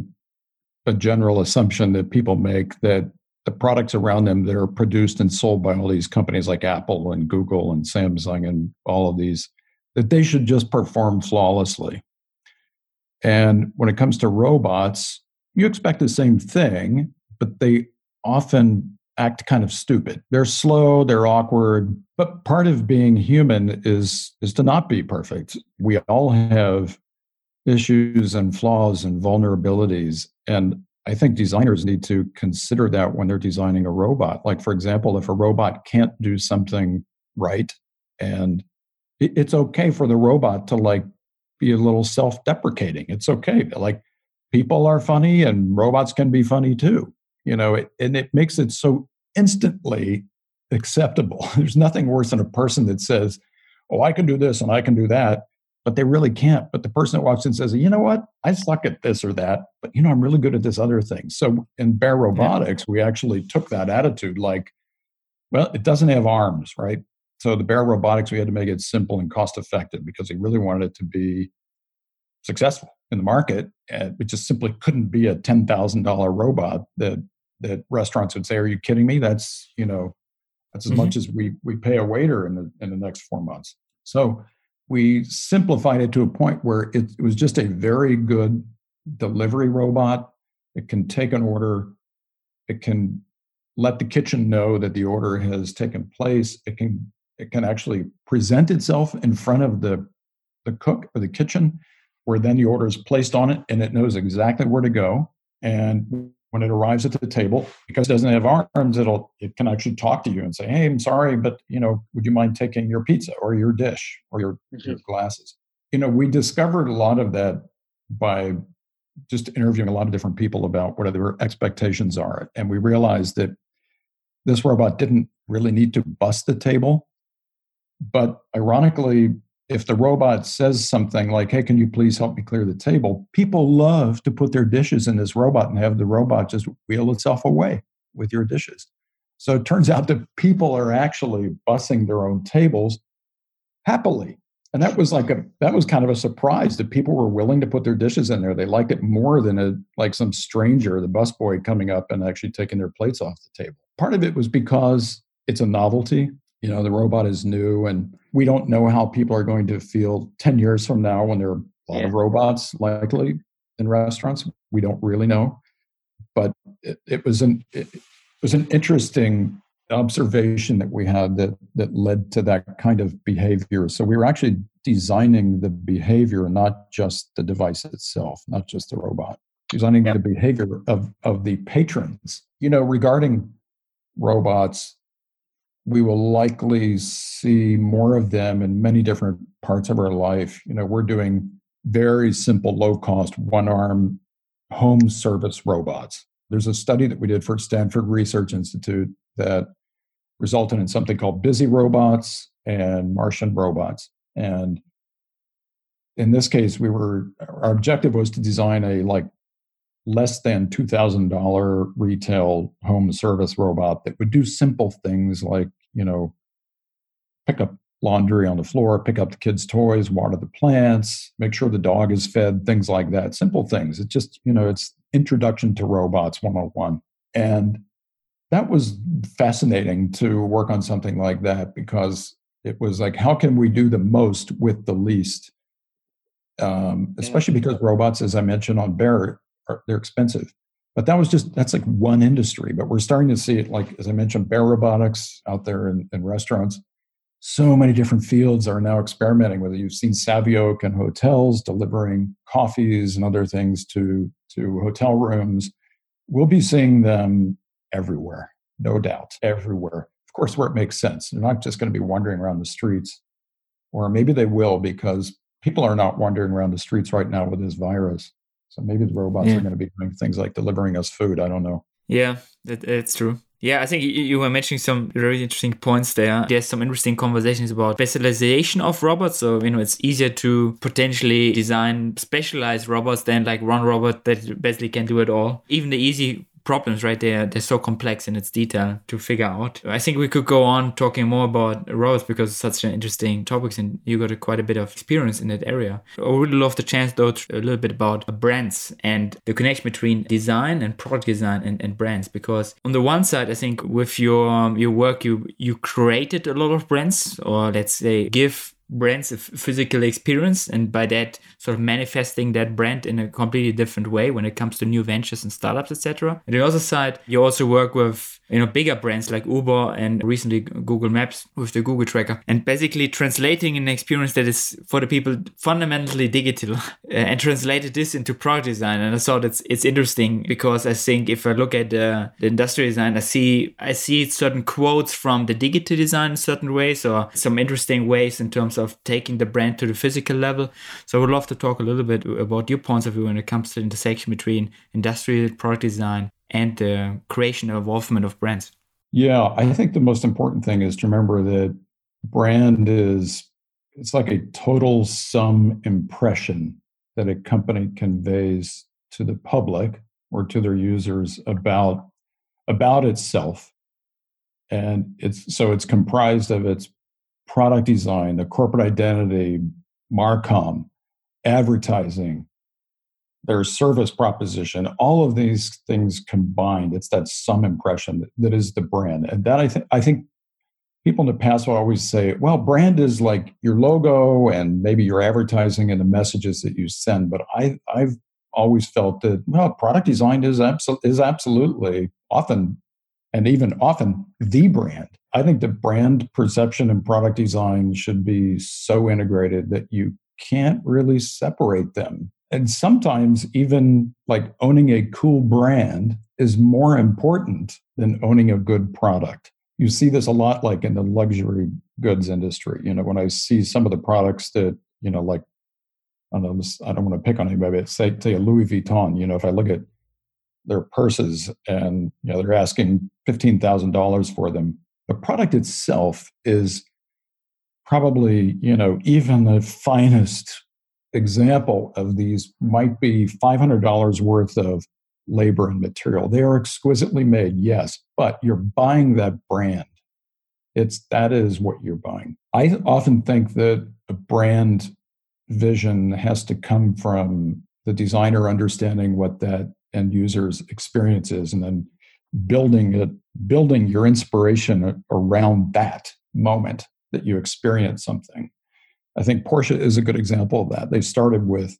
a general assumption that people make that the products around them that are produced and sold by all these companies like Apple and Google and Samsung and all of these, that they should just perform flawlessly. And when it comes to robots, you expect the same thing, but they often act kind of stupid. They're slow, they're awkward, but part of being human is is to not be perfect. We all have issues and flaws and vulnerabilities and I think designers need to consider that when they're designing a robot. Like, for example, if a robot can't do something right, and it's okay for the robot to like be a little self deprecating. It's okay. Like, people are funny and robots can be funny too, you know, it, and it makes it so instantly acceptable. There's nothing worse than a person that says, Oh, I can do this and I can do that but they really can't. But the person that walks in says, you know what, I suck at this or that, but you know, I'm really good at this other thing. So in Bear Robotics, yeah. we actually took that attitude like, well, it doesn't have arms, right? So the Bear Robotics, we had to make it simple and cost effective because we really wanted it to be successful in the market. And it just simply couldn't be a ten thousand dollar robot that that restaurants would say, "Are you kidding me? That's you know, that's as mm-hmm. much as we we pay a waiter in the in the next four months." So we simplified it to a point where it, it was just a very good delivery robot. It can take an order, it can let the kitchen know that the order has taken place. It can it can actually present itself in front of the the cook or the kitchen, where then the order is placed on it and it knows exactly where to go. And when it arrives at the table because it doesn't have arms it'll it can actually talk to you and say hey i'm sorry but you know would you mind taking your pizza or your dish or your, mm-hmm. your glasses you know we discovered a lot of that by just interviewing a lot of different people about what their expectations are and we realized that this robot didn't really need to bust the table but ironically if the robot says something like, hey, can you please help me clear the table? People love to put their dishes in this robot and have the robot just wheel itself away with your dishes. So it turns out that people are actually bussing their own tables happily. and that was like a that was kind of a surprise that people were willing to put their dishes in there. They liked it more than a like some stranger, the busboy coming up and actually taking their plates off the table. Part of it was because it's a novelty. You know, the robot is new, and we don't know how people are going to feel ten years from now when there are a lot yeah. of robots likely in restaurants. We don't really know, but it, it was an it, it was an interesting observation that we had that that led to that kind of behavior. So we were actually designing the behavior, not just the device itself, not just the robot. Designing yep. the behavior of of the patrons. You know, regarding robots, we will likely see more of them in many different parts of our life. You know, we're doing very simple, low cost, one arm home service robots. There's a study that we did for Stanford Research Institute that resulted in something called busy robots and Martian robots. And in this case, we were our objective was to design a like less than $2000 retail home service robot that would do simple things like you know pick up laundry on the floor pick up the kids toys water the plants make sure the dog is fed things like that. Simple things. It's just you know it's introduction to robots 101 and that was fascinating to work on something like that because it was like how can we do the most with the least? Um, especially because robots as i mentioned on bear are, they're expensive but that was just that's like one industry but we're starting to see it like as i mentioned bear robotics out there in, in restaurants so many different fields are now experimenting it you've seen savioke and hotels delivering coffees and other things to to hotel rooms we'll be seeing them everywhere, no doubt, everywhere. Of course, where it makes sense. They're not just going to be wandering around the streets, or maybe they will because people are not wandering around the streets right now with this virus. So maybe the robots yeah. are going to be doing things like delivering us food. I don't know. Yeah, that, it's true. Yeah, I think you were mentioning some really interesting points there. There's some interesting conversations about specialization of robots. So, you know, it's easier to potentially design specialized robots than like one robot that basically can do it all. Even the easy problems, right? They're they're so complex in its detail to figure out. I think we could go on talking more about robots because it's such an interesting topic, and you got a, quite a bit of experience in that area. I would love the chance though to, a little bit about brands and the connection between design and product design and, and brands. Because on the one side, I think with your um, your work, you you created a lot of brands, or let's say give brands a physical experience and by that sort of manifesting that brand in a completely different way when it comes to new ventures and startups etc and the other side you also work with you know bigger brands like uber and recently google maps with the google tracker. And basically translating an experience that is for the people fundamentally digital and translated this into product design. And i thought it's it's interesting because i think if i look at uh, the industrial design i see i see certain quotes from the digital design in certain ways or some interesting ways in terms of taking the brand to the physical level so i would love to talk a little bit about your points of view when it comes to the intersection between industrial product design and the creation and involvement of brands? Yeah, I think the most important thing is to remember that brand is it's like a total sum impression that a company conveys to the public or to their users about about itself and it's so it's comprised of its product design the corporate identity marcom advertising their service proposition, all of these things combined, it's that sum impression that, is the brand. And that I think I think people in the past will always say, well, brand is like your logo and maybe your advertising and the messages that you send. But I I've always felt that well, product design is absolutely is absolutely often and even often the brand. I think the brand perception and product design should be so integrated that you can't really separate them. And sometimes even like owning a cool brand is more important than owning a good product. You see this a lot like in the luxury goods industry. You know when i see some of the products that you know like i don't know i don't want to pick on anybody but say, say a louis vuitton you know if i look at their purses and you know they're asking $15000 for them the product itself is probably you know even the finest example of these might be $500 worth of labor and material. They are exquisitely made, yes, but you're buying that brand. it's that is what you're buying. I often think that a brand vision has to come from the designer understanding what that end user's experience is and then building it building your inspiration around that moment that you experience something i think porsche is a good example of that they started with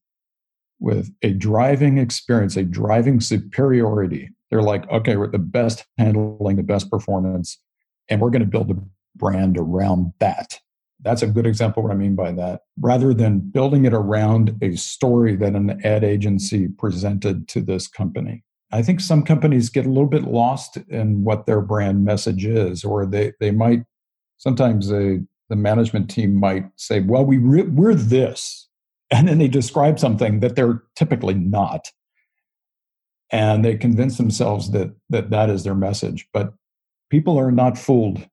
with a driving experience a driving superiority they're like okay we're the best handling the best performance and we're going to build a brand around that that's a good example what I mean by that. Rather than building it around a story that an ad agency presented to this company. I think some companies get a little bit lost in what their brand message is, or they, they might sometimes they, the management team might say, well, we re- we're this. And then they describe something that they're typically not. And they convince themselves that, that that is their message. But people are not fooled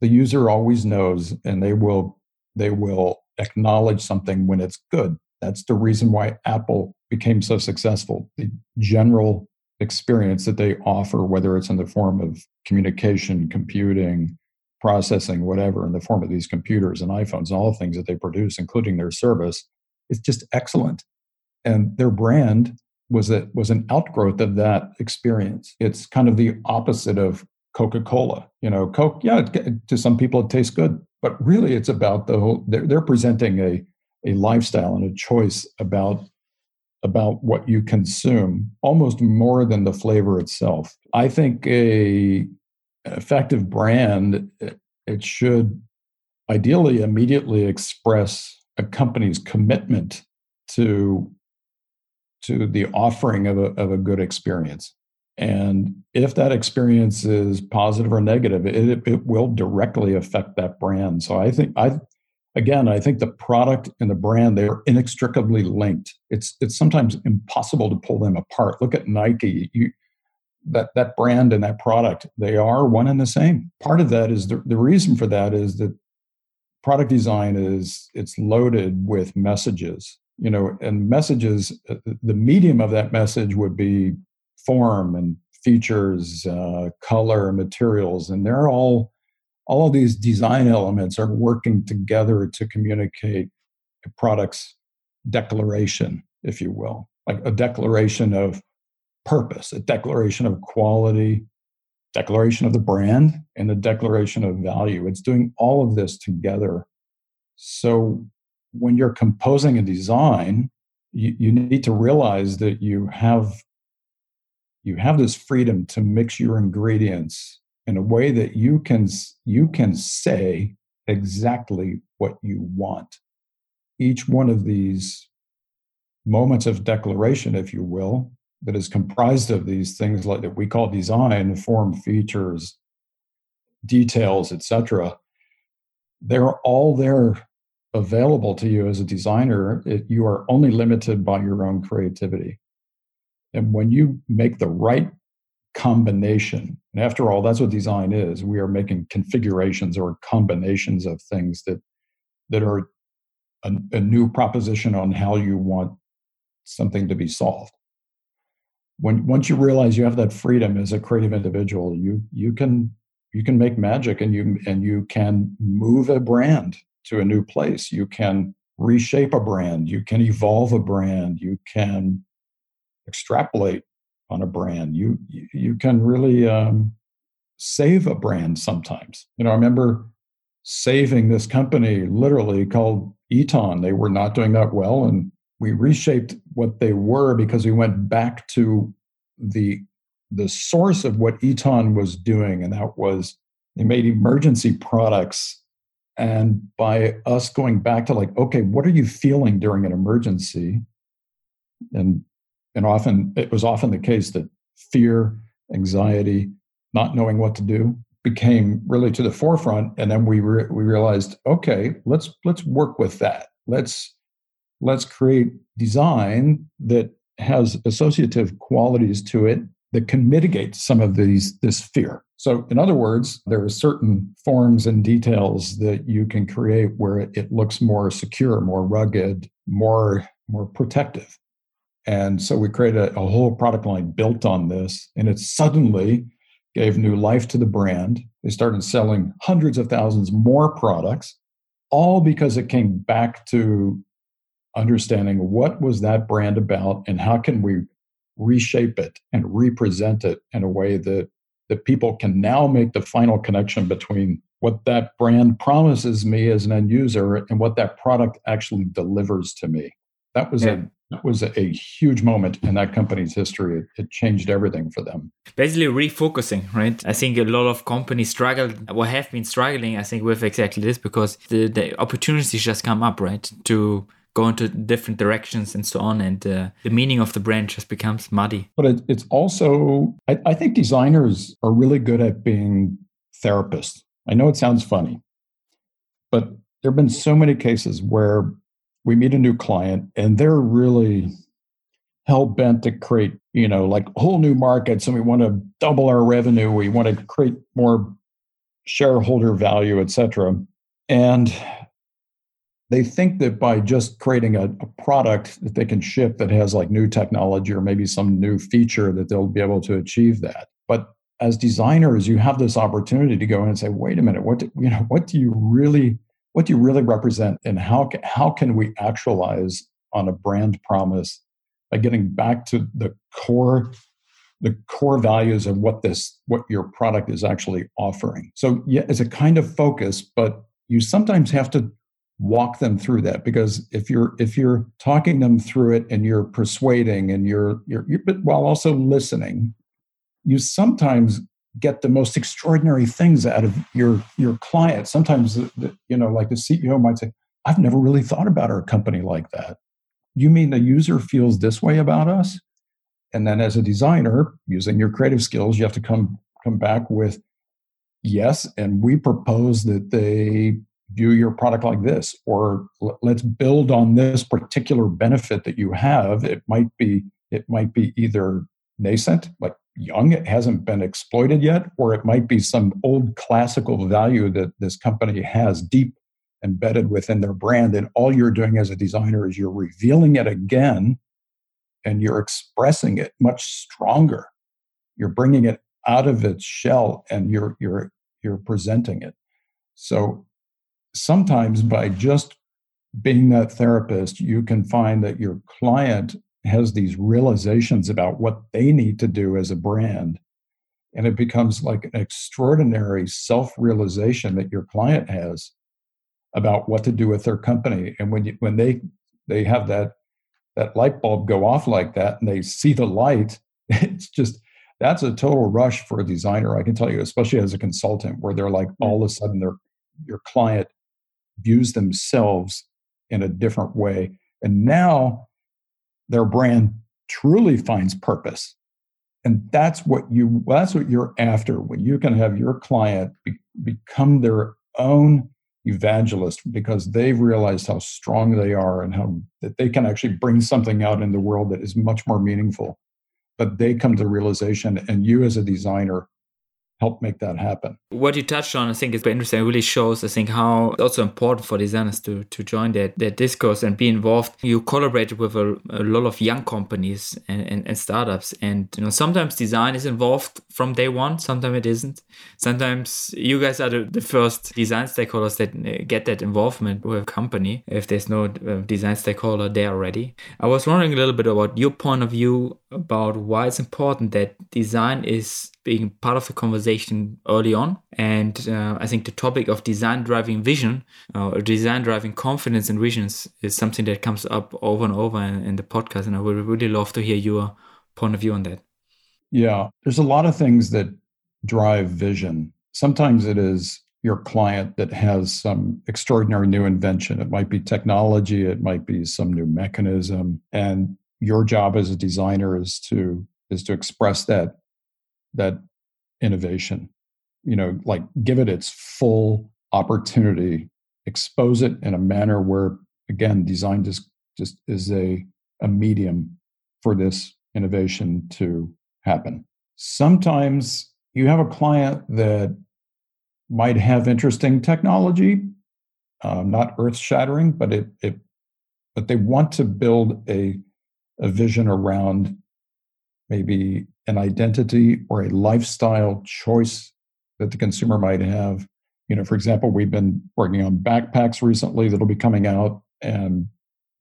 the user always knows and they will they will acknowledge something when it's good that's the reason why apple became so successful the general experience that they offer whether it's in the form of communication computing processing whatever in the form of these computers and iphones all the things that they produce including their service is just excellent and their brand was a, was an outgrowth of that experience it's kind of the opposite of Coca Cola. You know, Coke, yeah, to some people it tastes good, but really it's about the whole, they're, they're presenting a, a lifestyle and a choice about about what you consume almost more than the flavor itself i think a effective brand eh, it should ideally immediately express a company's commitment to to the offering of a, of a good experience and if that experience is positive or negative, it, it will directly affect that brand. So I think I again, I think the product and the brand they are inextricably linked. It's it's sometimes impossible to pull them apart. Look at Nike. You, that that brand and that product they are one and the same. Part of that is the, the reason for that is that product design is it's loaded with messages you know and messages uh, the medium of that message would be form and features, uh, color, materials, and they're all all of these design elements are working together to communicate a product's declaration, if you will, like a declaration of purpose, a declaration of quality, declaration of the brand, and a declaration of value. It's doing all of this together. So when you're composing a design, you, you need to realize that you have you have this freedom to mix your ingredients in a way that you can you can say exactly what you want. Each one of these moments of declaration if you will that is comprised of these things like that we call design form features details etc they're all there available to you as a designer it, you are only limited by your own creativity. And when you make the right combination, and after all, that's what design is. We are making configurations or combinations of things that that are a, a new proposition on how you want something to be solved. When once you realize you have that freedom as a creative individual, you you can you can make magic and you and you can move a brand to a new place. You can reshape a brand. You can evolve a brand. You can extrapolate on a brand. You you can really um, save a brand sometimes. You know, I remember saving this company literally called Eton. They were not doing that well, and we reshaped what they were because we went back to the the source of what Eton was doing, and that was they made emergency products. And by us going back to like, okay, what are you feeling during an emergency? And and often it was often the case that fear, anxiety, not knowing what to do became really to the forefront. And then we re- we realized okay let's let's work with that. Let's let's create design that has associative qualities to it that can mitigate some of these this fear. So in other words there are certain forms and details that you can create where it, it looks more secure more rugged more more protective and so we created a, a, whole product line built on this. And it suddenly gave new life to the brand. They started selling hundreds of thousands more products, all because it came back to understanding what was that brand about and how can we reshape it and represent it in a way that that people can now make the final connection between what that brand promises me as an end user and what that product actually delivers to me. That was yeah. a that was a, huge moment in that company's history. It, it, changed everything for them. Basically, refocusing, right? I think a lot of companies struggle or have been struggling, I think, with exactly this because the, the opportunities just come up, right? To go into different directions and so on. And uh, the meaning of the brand just becomes muddy. But it, it's also, I, I think designers are really good at being therapists. I know it sounds funny, but there have been so many cases where we meet a new client and they're really hell bent to create, you know, like whole new markets and we want to double our revenue, we want to create more shareholder value, et cetera. And they think that by just creating a, a, product that they can ship that has like new technology or maybe some new feature that they'll be able to achieve that but as designers you have this opportunity to go in and say wait a minute what do, you know what do you really what do you really represent and how can, how can we actualize on a brand promise by getting back to the core the core values of what this what your product is actually offering? So yeah it's a kind of focus but you sometimes have to walk them through that because if you're if you're talking them through it and you're persuading and you're you're, you're but while also listening you sometimes get the most extraordinary things out of your your client. Sometimes the, the, you know like the ceo might say i've never really thought about our company like that. You mean the user feels this way about us? And then as a designer using your creative skills you have to come come back with yes and we propose that they view your product like this or let's build on this particular benefit that you have. It might be it might be either nascent like young it hasn't been exploited yet or it might be some old classical value that this company has deep embedded within their brand and all you're doing as a designer is you're revealing it again and you're expressing it much stronger. You're bringing it out of its shell and you're you're you're presenting it. So sometimes by just being that therapist, you can find that your client has these realizations about what they need to do as a brand. And it becomes like an extraordinary self realization that your client has about what to do with their company. And when you, when they they have that that light bulb go off like that and they see the light, it's just that's a total rush for a designer. I can tell you, especially as a consultant, where they're like mm. all of a sudden their your client views themselves in a different way. And now their brand truly finds purpose. And that's what you that's what you're after when you can have your client be, become their own evangelist because they've realized how strong they are and how that they can actually bring something out in the world that is much more meaningful. But they come to realization, and you as a designer help make that happen. What you touched on, I think, is interesting. It really shows, I think, how also important for designers to, to join that, that discourse and be involved. You collaborate with a, a lot of young companies and, and, and, startups. And you know, sometimes design is involved from day one, sometimes it isn't. Sometimes you guys are the, the first design stakeholders that uh, get that involvement with a company if there's no uh, design stakeholder there already. I was wondering a little bit about your point of view about why it's important that design is being part of the conversation early on. And uh, I think the topic of design driving vision uh, or design driving confidence and visions is something that comes up over and over in, in the podcast. And I would really love to hear your point of view on that. Yeah, there's a lot of things that drive vision. Sometimes it is your client that has some extraordinary new invention. It might be technology, it might be some new mechanism. And your job as a designer is to is to express that that innovation. You know like give it its full opportunity expose it in a manner where again design just just is a a medium for this innovation to happen. Sometimes you have a client that might have interesting technology um, not earth shattering but it, it but they want to build a a vision around maybe an identity or a lifestyle choice that the consumer might have. You know, for example, we've been working on backpacks recently that'll be coming out, and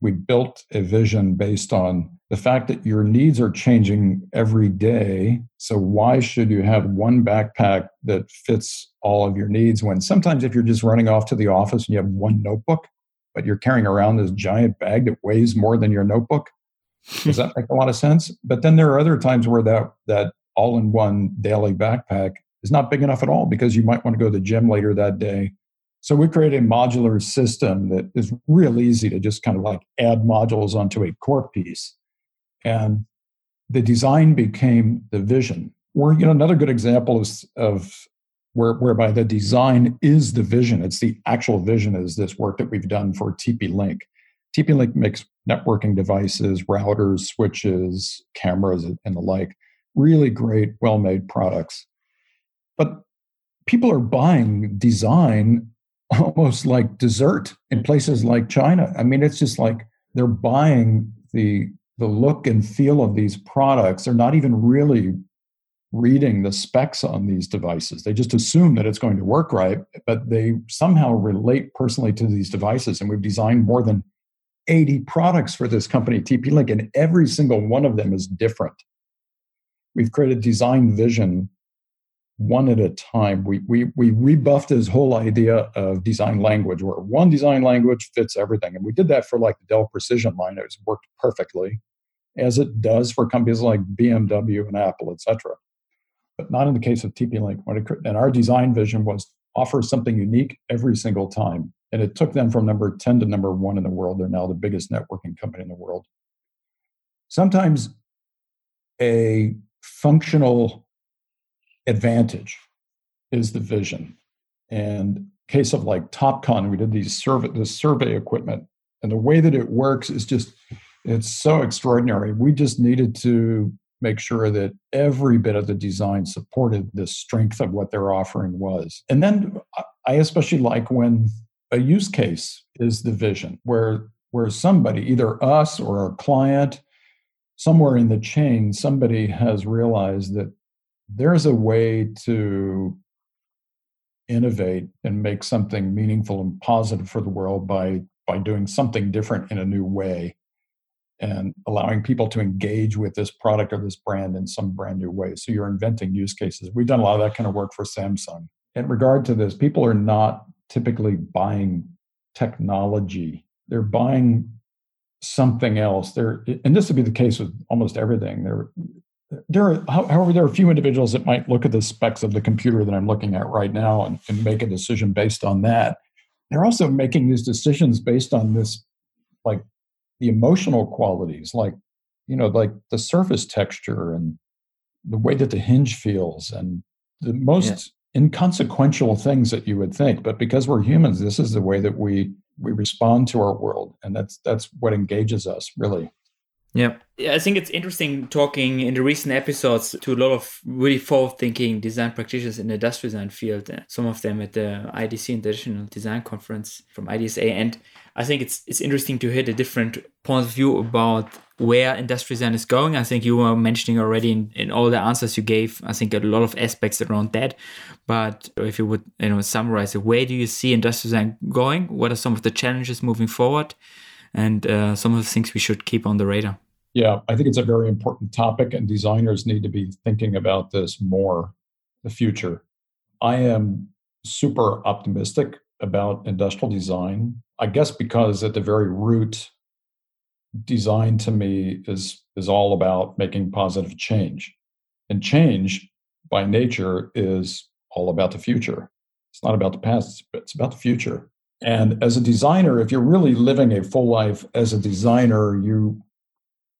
we built a vision based on the fact that your needs are changing every day. So, why should you have one backpack that fits all of your needs when sometimes, if you're just running off to the office and you have one notebook, but you're carrying around this giant bag that weighs more than your notebook? Does that make a lot of sense? But then there are other times where that, that all in one daily backpack is not big enough at all because you might want to go to the gym later that day so we created a modular system that is real easy to just kind of like add modules onto a core piece. And the design became the vision. Or, you know, another good example is of where, whereby the design is the vision. It's the actual vision is this work that we've done for TP-Link. TP-Link makes networking devices, routers, switches, cameras, and the like. Really great, well-made products. But people are buying design almost like dessert in places like China. I mean, it's just like they're buying the the look and feel of these products. They're not even really reading the specs on these devices. They just assume that it's going to work right, but they somehow relate personally to these devices. And we've designed more than 80 products for this company, TP Link, and every single one of them is different. We've created design vision one at a time. We, we, we rebuffed his whole idea of design language, where one design language fits everything. And we did that for like the Dell Precision line. It's worked perfectly, as it does for companies like BMW and Apple, etc. But not in the case of TP-Link. And our design vision was offer something unique every single time. And it took them from number 10 to number one in the world. They're now the biggest networking company in the world. Sometimes a functional advantage is the vision. And case of like TopCon, we did these survey this survey equipment, and the way that it works is just it's so extraordinary. We just needed to make sure that every bit of the design supported the strength of what their offering was. And then I especially like when a use case is the vision, where where somebody, either us or our client, somewhere in the chain, somebody has realized that there's a way to innovate and make something meaningful and positive for the world by by doing something different in a new way and allowing people to engage with this product or this brand in some brand new way. So you're inventing use cases. We've done a lot of that kind of work for samsung. In regard to this people are not typically buying technology they're buying something else they're and this would be the case with almost everything they're there are, however, there are a few individuals that might look at the specs of the computer that I'm looking at right now and, and make a decision based on that. They're also making these decisions based on this, like the emotional qualities, like, you know, like the surface texture and the way that the hinge feels and the most. Inconsequential things that you would think. But because we're humans, this is the way that we we respond to our world. And that's that's what engages us, really. Yeah. I think it's interesting talking in the recent episodes to a lot of really forward thinking design practitioners in the industrial design field, some of them at the IDC International Design Conference from IDSA. And I think it's it's interesting to hear the different points of view about where industrial design is going. I think you were mentioning already in, in all the answers you gave, I think a lot of aspects around that. But if you would you know summarize it, where do you see industrial design going? What are some of the challenges moving forward? and uh, some of the things we should keep on the radar. Yeah, I think it's a very important topic, and designers need to be thinking about this more. The future. I am super optimistic about industrial design. I guess because at the very root, design to me is is all about making positive change, and change by nature is all about the future. It's not about the past; it's about the future. And as a designer, if you're really living a full life as a designer, you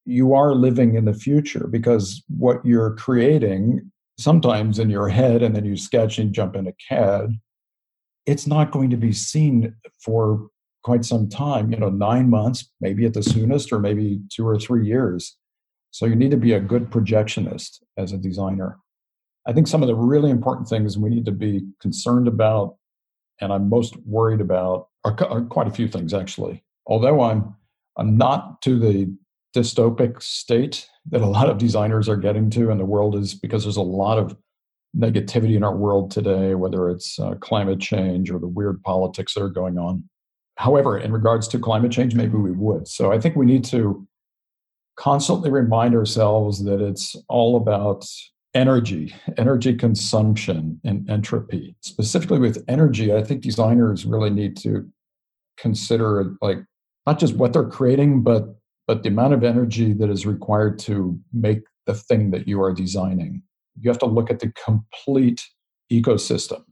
you are living in the future because what you're creating sometimes in your head and then you sketch and jump into CAD, it's not going to be seen for quite some time, you know, nine months, maybe at the soonest, or maybe two or three years. So you need to be a good projectionist as a designer. I think some of the really important things we need to be concerned about and I'm most worried about are, are quite a few things actually. Although I'm I'm not to the dystopic state that a lot of designers are getting to, and the world is because there's a lot of negativity in our world today, whether it's uh, climate change or the weird politics that are going on. However, in regards to climate change, maybe we would. So I think we need to constantly remind ourselves that it's all about energy, energy consumption, and entropy. Specifically with energy, I think designers really need to consider like not just what they're creating, but but the amount of energy that is required to make the thing that you are designing. You have to look at the complete ecosystem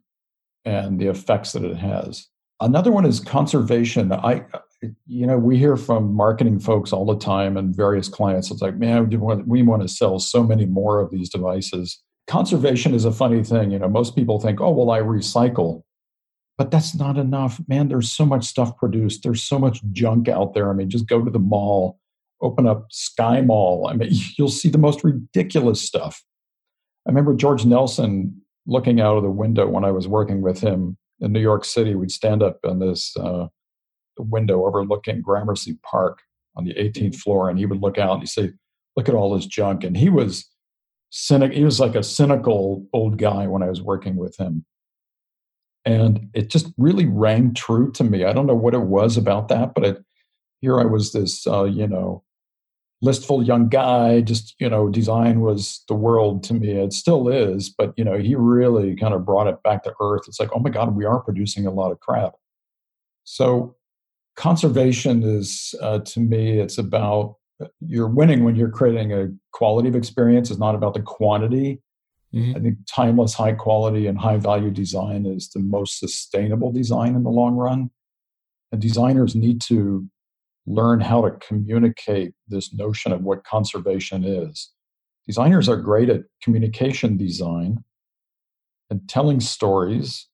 and the effects that it has. Another one is conservation. I, you know, we hear from marketing folks all the time and various clients. It's like, man, we want, to sell so many more of these devices. Conservation is a funny thing. You know, most people think, oh, well, I recycle but that's not enough man there's so much stuff produced there's so much junk out there i mean just go to the mall open up SkyMall i mean you'll see the most ridiculous stuff i remember george nelson looking out of the window when i was working with him in new york city. We'd stand up in this uh, window overlooking gramercy park on the 18th floor and he would look out and he'd say look at all this junk and he was cynic he was like a cynical old guy when i was working with him. And it just really rang true to me. I don't know what it was about that, but it, here I was, this uh, you know, listful young guy. Just you know, design was the world to me. It still is, but you know, he really kind of brought it back to earth. It's like, oh my god, we are producing a lot of crap. So conservation is uh, to me, it's about uh, you're winning when you're creating a quality of experience. It's not about the quantity Mm-hmm. I think timeless, high quality, and high value design is the most sustainable design in the long run. And designers need to learn how to communicate this notion of what conservation is. Designers are great at communication design and telling stories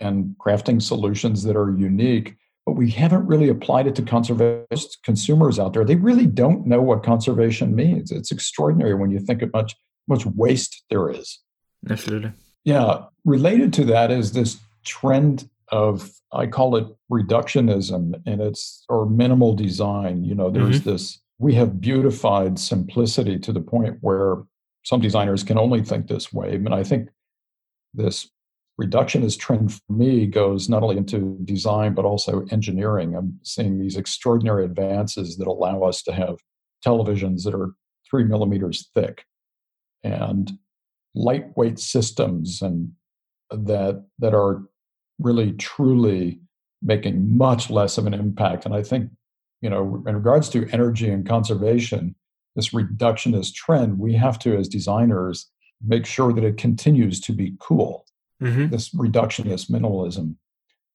and crafting solutions that are unique, but we haven't really applied it to conservation consumers out there. They really don't know what conservation means. It's extraordinary when you think of much much waste there is. Absolutely. Yeah. Related to that is this trend of I call it reductionism and it's or minimal design. You know, there's mm-hmm. this we have beautified simplicity to the point where some designers can only think this way. I mean, I think this reductionist trend for me goes not only into design but also engineering. I'm seeing these extraordinary advances that allow us to have televisions that are three millimeters thick and lightweight systems and that that are really truly making much less of an impact. And i think you know in regards to energy and conservation this reductionist trend we have to as designers make sure that it continues to be cool mm-hmm. this reductionist minimalism.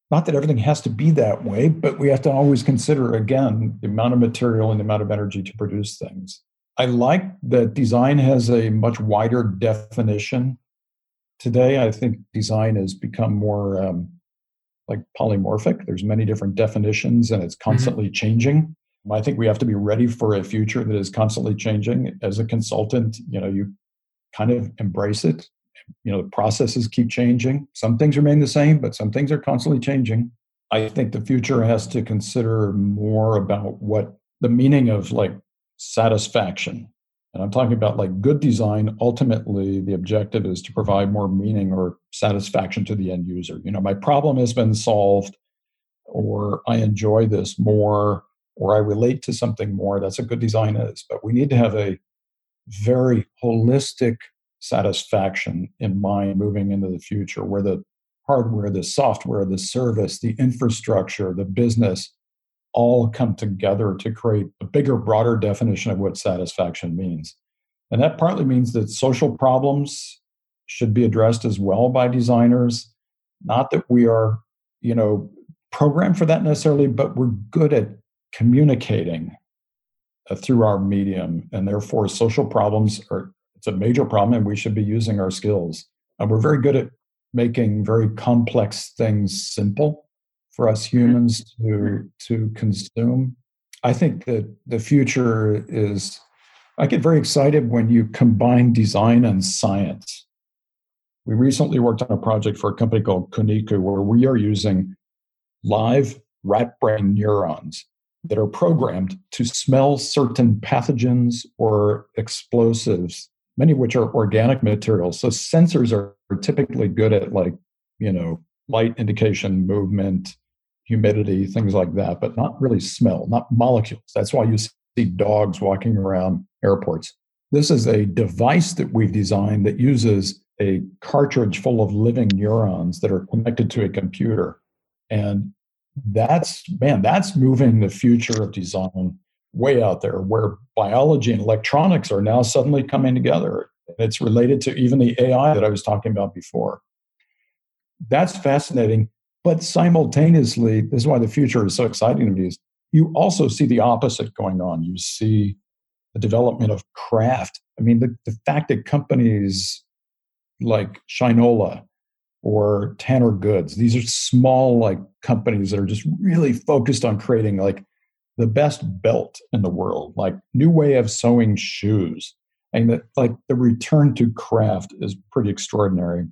Not that everything has to be that way but we have to always consider again the amount of material and the amount of energy to produce things. I like that design has a much wider definition today. I think design has become more um, like polymorphic. There's many different definitions, and it's mm-hmm. constantly mm-hmm. changing. I think we have to be ready for a future that is constantly changing. As a consultant, you know, you kind of embrace it. You know, the processes keep changing. Some things remain the same, but some things are constantly changing. I think the future has to consider more about what the meaning of like satisfaction. And I'm talking about like good design. Ultimately, the objective is to provide more meaning or satisfaction to the end user. You know, my problem has been solved, or I enjoy this more, or I relate to something more. That's what good design is. But we need to have a very holistic satisfaction in mind moving into the future where the hardware, the software, the service, the infrastructure, the business all come together to create a bigger, broader definition of what satisfaction means. And that partly means that social problems should be addressed as well by designers. Not that we are, you know, programmed for that necessarily, but we're good at communicating uh, through our medium. And therefore, social problems are it's a major problem, and we should be using our skills. And we're very good at making very complex things simple for us mm-hmm. humans to to consume. I think that the future is I get very excited when you combine design and science. We recently worked on a project for a company called Koniku where we are using live rat brain neurons that are programmed to smell certain pathogens or explosives, many of which are organic materials. So sensors are, are typically good at like, you know, light indication, movement, humidity, things like that, but not really smell, not molecules. That's why you see dogs walking around airports. This is a device that we've designed that uses a cartridge full of living neurons that are connected to a computer. And that's, man, that's moving the future of design way out there where biology and electronics are now suddenly coming together. It's related to even the AI that I was talking about before. That's fascinating. But simultaneously, this is why the future is so exciting to me, is you also see the opposite going on. You see the development of craft. I mean, the, the fact that companies like Shinola or Tanner Goods. These are small like companies that are just really focused on creating like the best belt in the world, like new way of sewing shoes. And that like the return to craft is pretty extraordinary.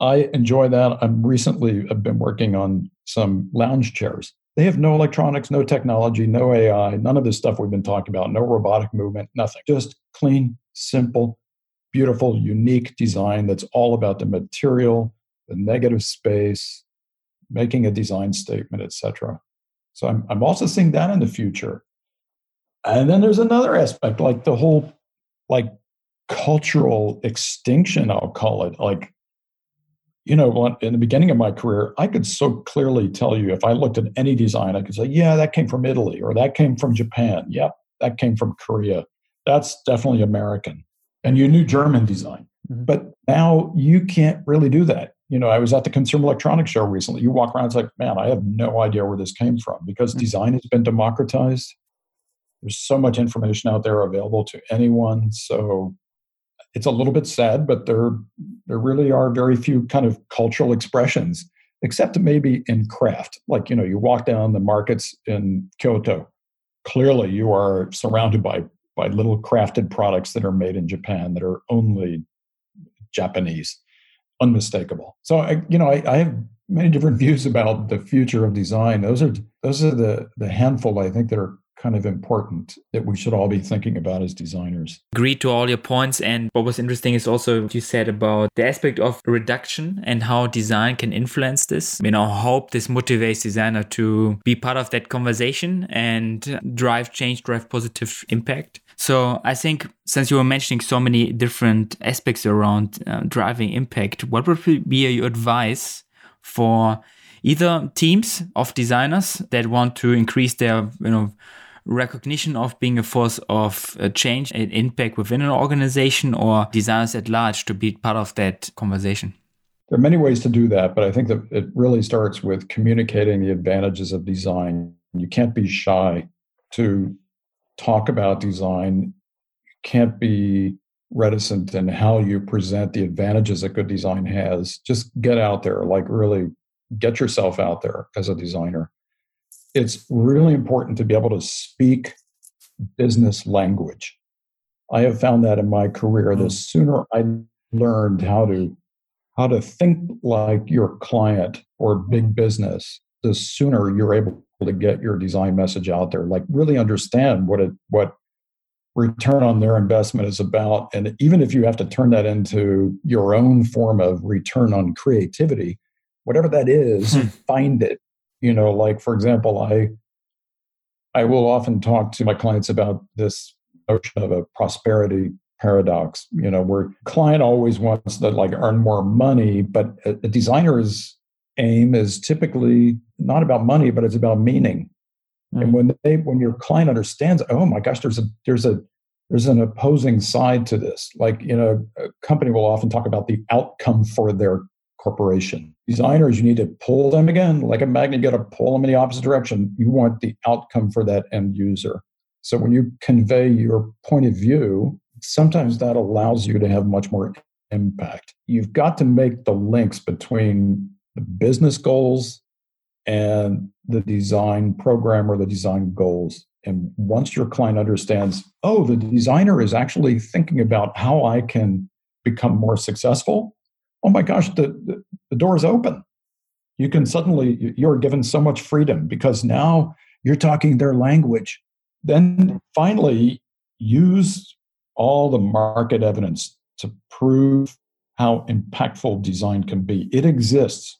I enjoy that. I'm recently I've been working on some lounge chairs. They have no electronics, no technology, no AI, none of this stuff we've been talking about, no robotic movement, nothing. Just clean, simple, beautiful, unique design that's all about the material, the negative space, making a design statement, etc. So I'm, I'm also seeing that in the future. And then there's another aspect, like the whole like cultural extinction, I'll call it. Like, you know, in the beginning of my career, I could so clearly tell you if I looked at any design, I could say, yeah, that came from Italy or that came from Japan. Yep, that came from Korea. That's definitely American and you knew German design. Mm-hmm. But now you can't really do that. You know, I was at the Consumer Electronics Show recently. You walk around, it's like, man, I have no idea where this came from because mm-hmm. design has been democratized. There's so much information out there available to anyone. So it's a little bit sad, but there there really are very few kind of cultural expressions, except maybe in craft. Like, you know, you walk down the markets in Kyoto, clearly you are surrounded by by little crafted products that are made in Japan that are only Japanese, unmistakable. So I, you know, I, I, have many different views about the future of design. Those are those are the the handful I think that are kind of important that we should all be thinking about as designers. Agree to all your points. And what was interesting is also what you said about the aspect of reduction and how design can influence this. You know, hope this motivates designer to be part of that conversation and drive change, drive positive impact. So I think since you were mentioning so many different aspects around uh, driving impact, what would be your advice for either teams of designers that want to increase their, you know, recognition of being a force of uh, change and impact within an organization or designers at large to be part of that conversation? There are many ways to do that, but I think that it really starts with communicating the advantages of design. You can't be shy to talk about design can't be reticent in how you present the advantages that good design has. Just get out there, like really get yourself out there as a designer. It's really important to be able to speak business language. I have found that in my career, the mm. sooner I learned how to how to think like your client or big business, the sooner you're able to get your design message out there like really understand what it what return on their investment is about and even if you have to turn that into your own form of return on creativity whatever that is hmm. find it you know like for example i i will often talk to my clients about this notion of a prosperity paradox you know where client always wants to like earn more money but a, a designer's aim is typically not about money, but it's about meaning. Mm-hmm. And when they when your client understands, oh my gosh, there's a there's a there's an opposing side to this. Like, you know, a company will often talk about the outcome for their corporation. Designers, you need to pull them again, like a magnet, you got to pull them in the opposite direction. You want the outcome for that end user. So when you convey your point of view, sometimes that allows you to have much more impact. You've got to make the links between the business goals and the design program or the design goals. And once your client understands, oh, the designer is actually thinking about how I can become more successful, oh my gosh, the, the, the door is open. You can suddenly, you're given so much freedom because now you're talking their language. Then finally, use all the market evidence to prove how impactful design can be. It exists.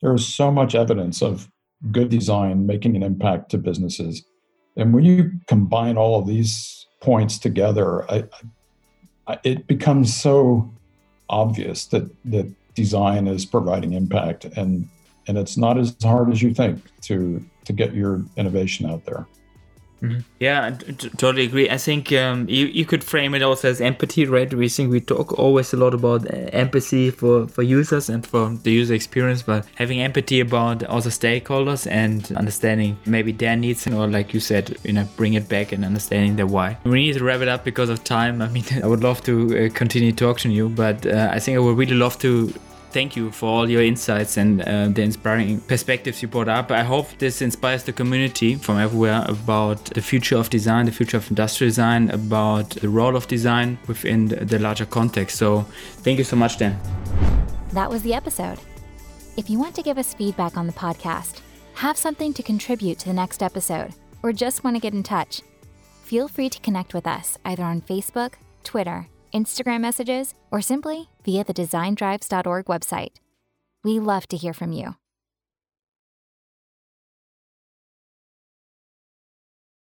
There is so much evidence of good design making an impact to businesses. And when you combine all of these points together, I, I, it becomes so obvious that, that design is providing impact and, and it's not as hard as you think to, to get your innovation out there. Mm-hmm. Yeah, totally agree. I think um, you, you could frame it also as empathy, right? We think we talk always a lot about uh, empathy for, for users and for the user experience, but having empathy about other stakeholders and understanding maybe their needs, or like you said, you know, bring it back and understanding their why. We need to wrap it up because of time. I mean, I would love to uh, continue talking to you, but uh, I think I would really love to thank you for all your insights and uh, the inspiring perspectives you brought up. I hope this inspires the community from everywhere about the future of design, the future of industrial design, about the role of design within the larger context. So, thank you so much, Dan. That was the episode. If you want to give us feedback on the podcast, have something to contribute to the next episode, or just want to get in touch, feel free to connect with us either on Facebook, Twitter, Instagram messages, or simply via the designdrives.org website. We love to hear from you.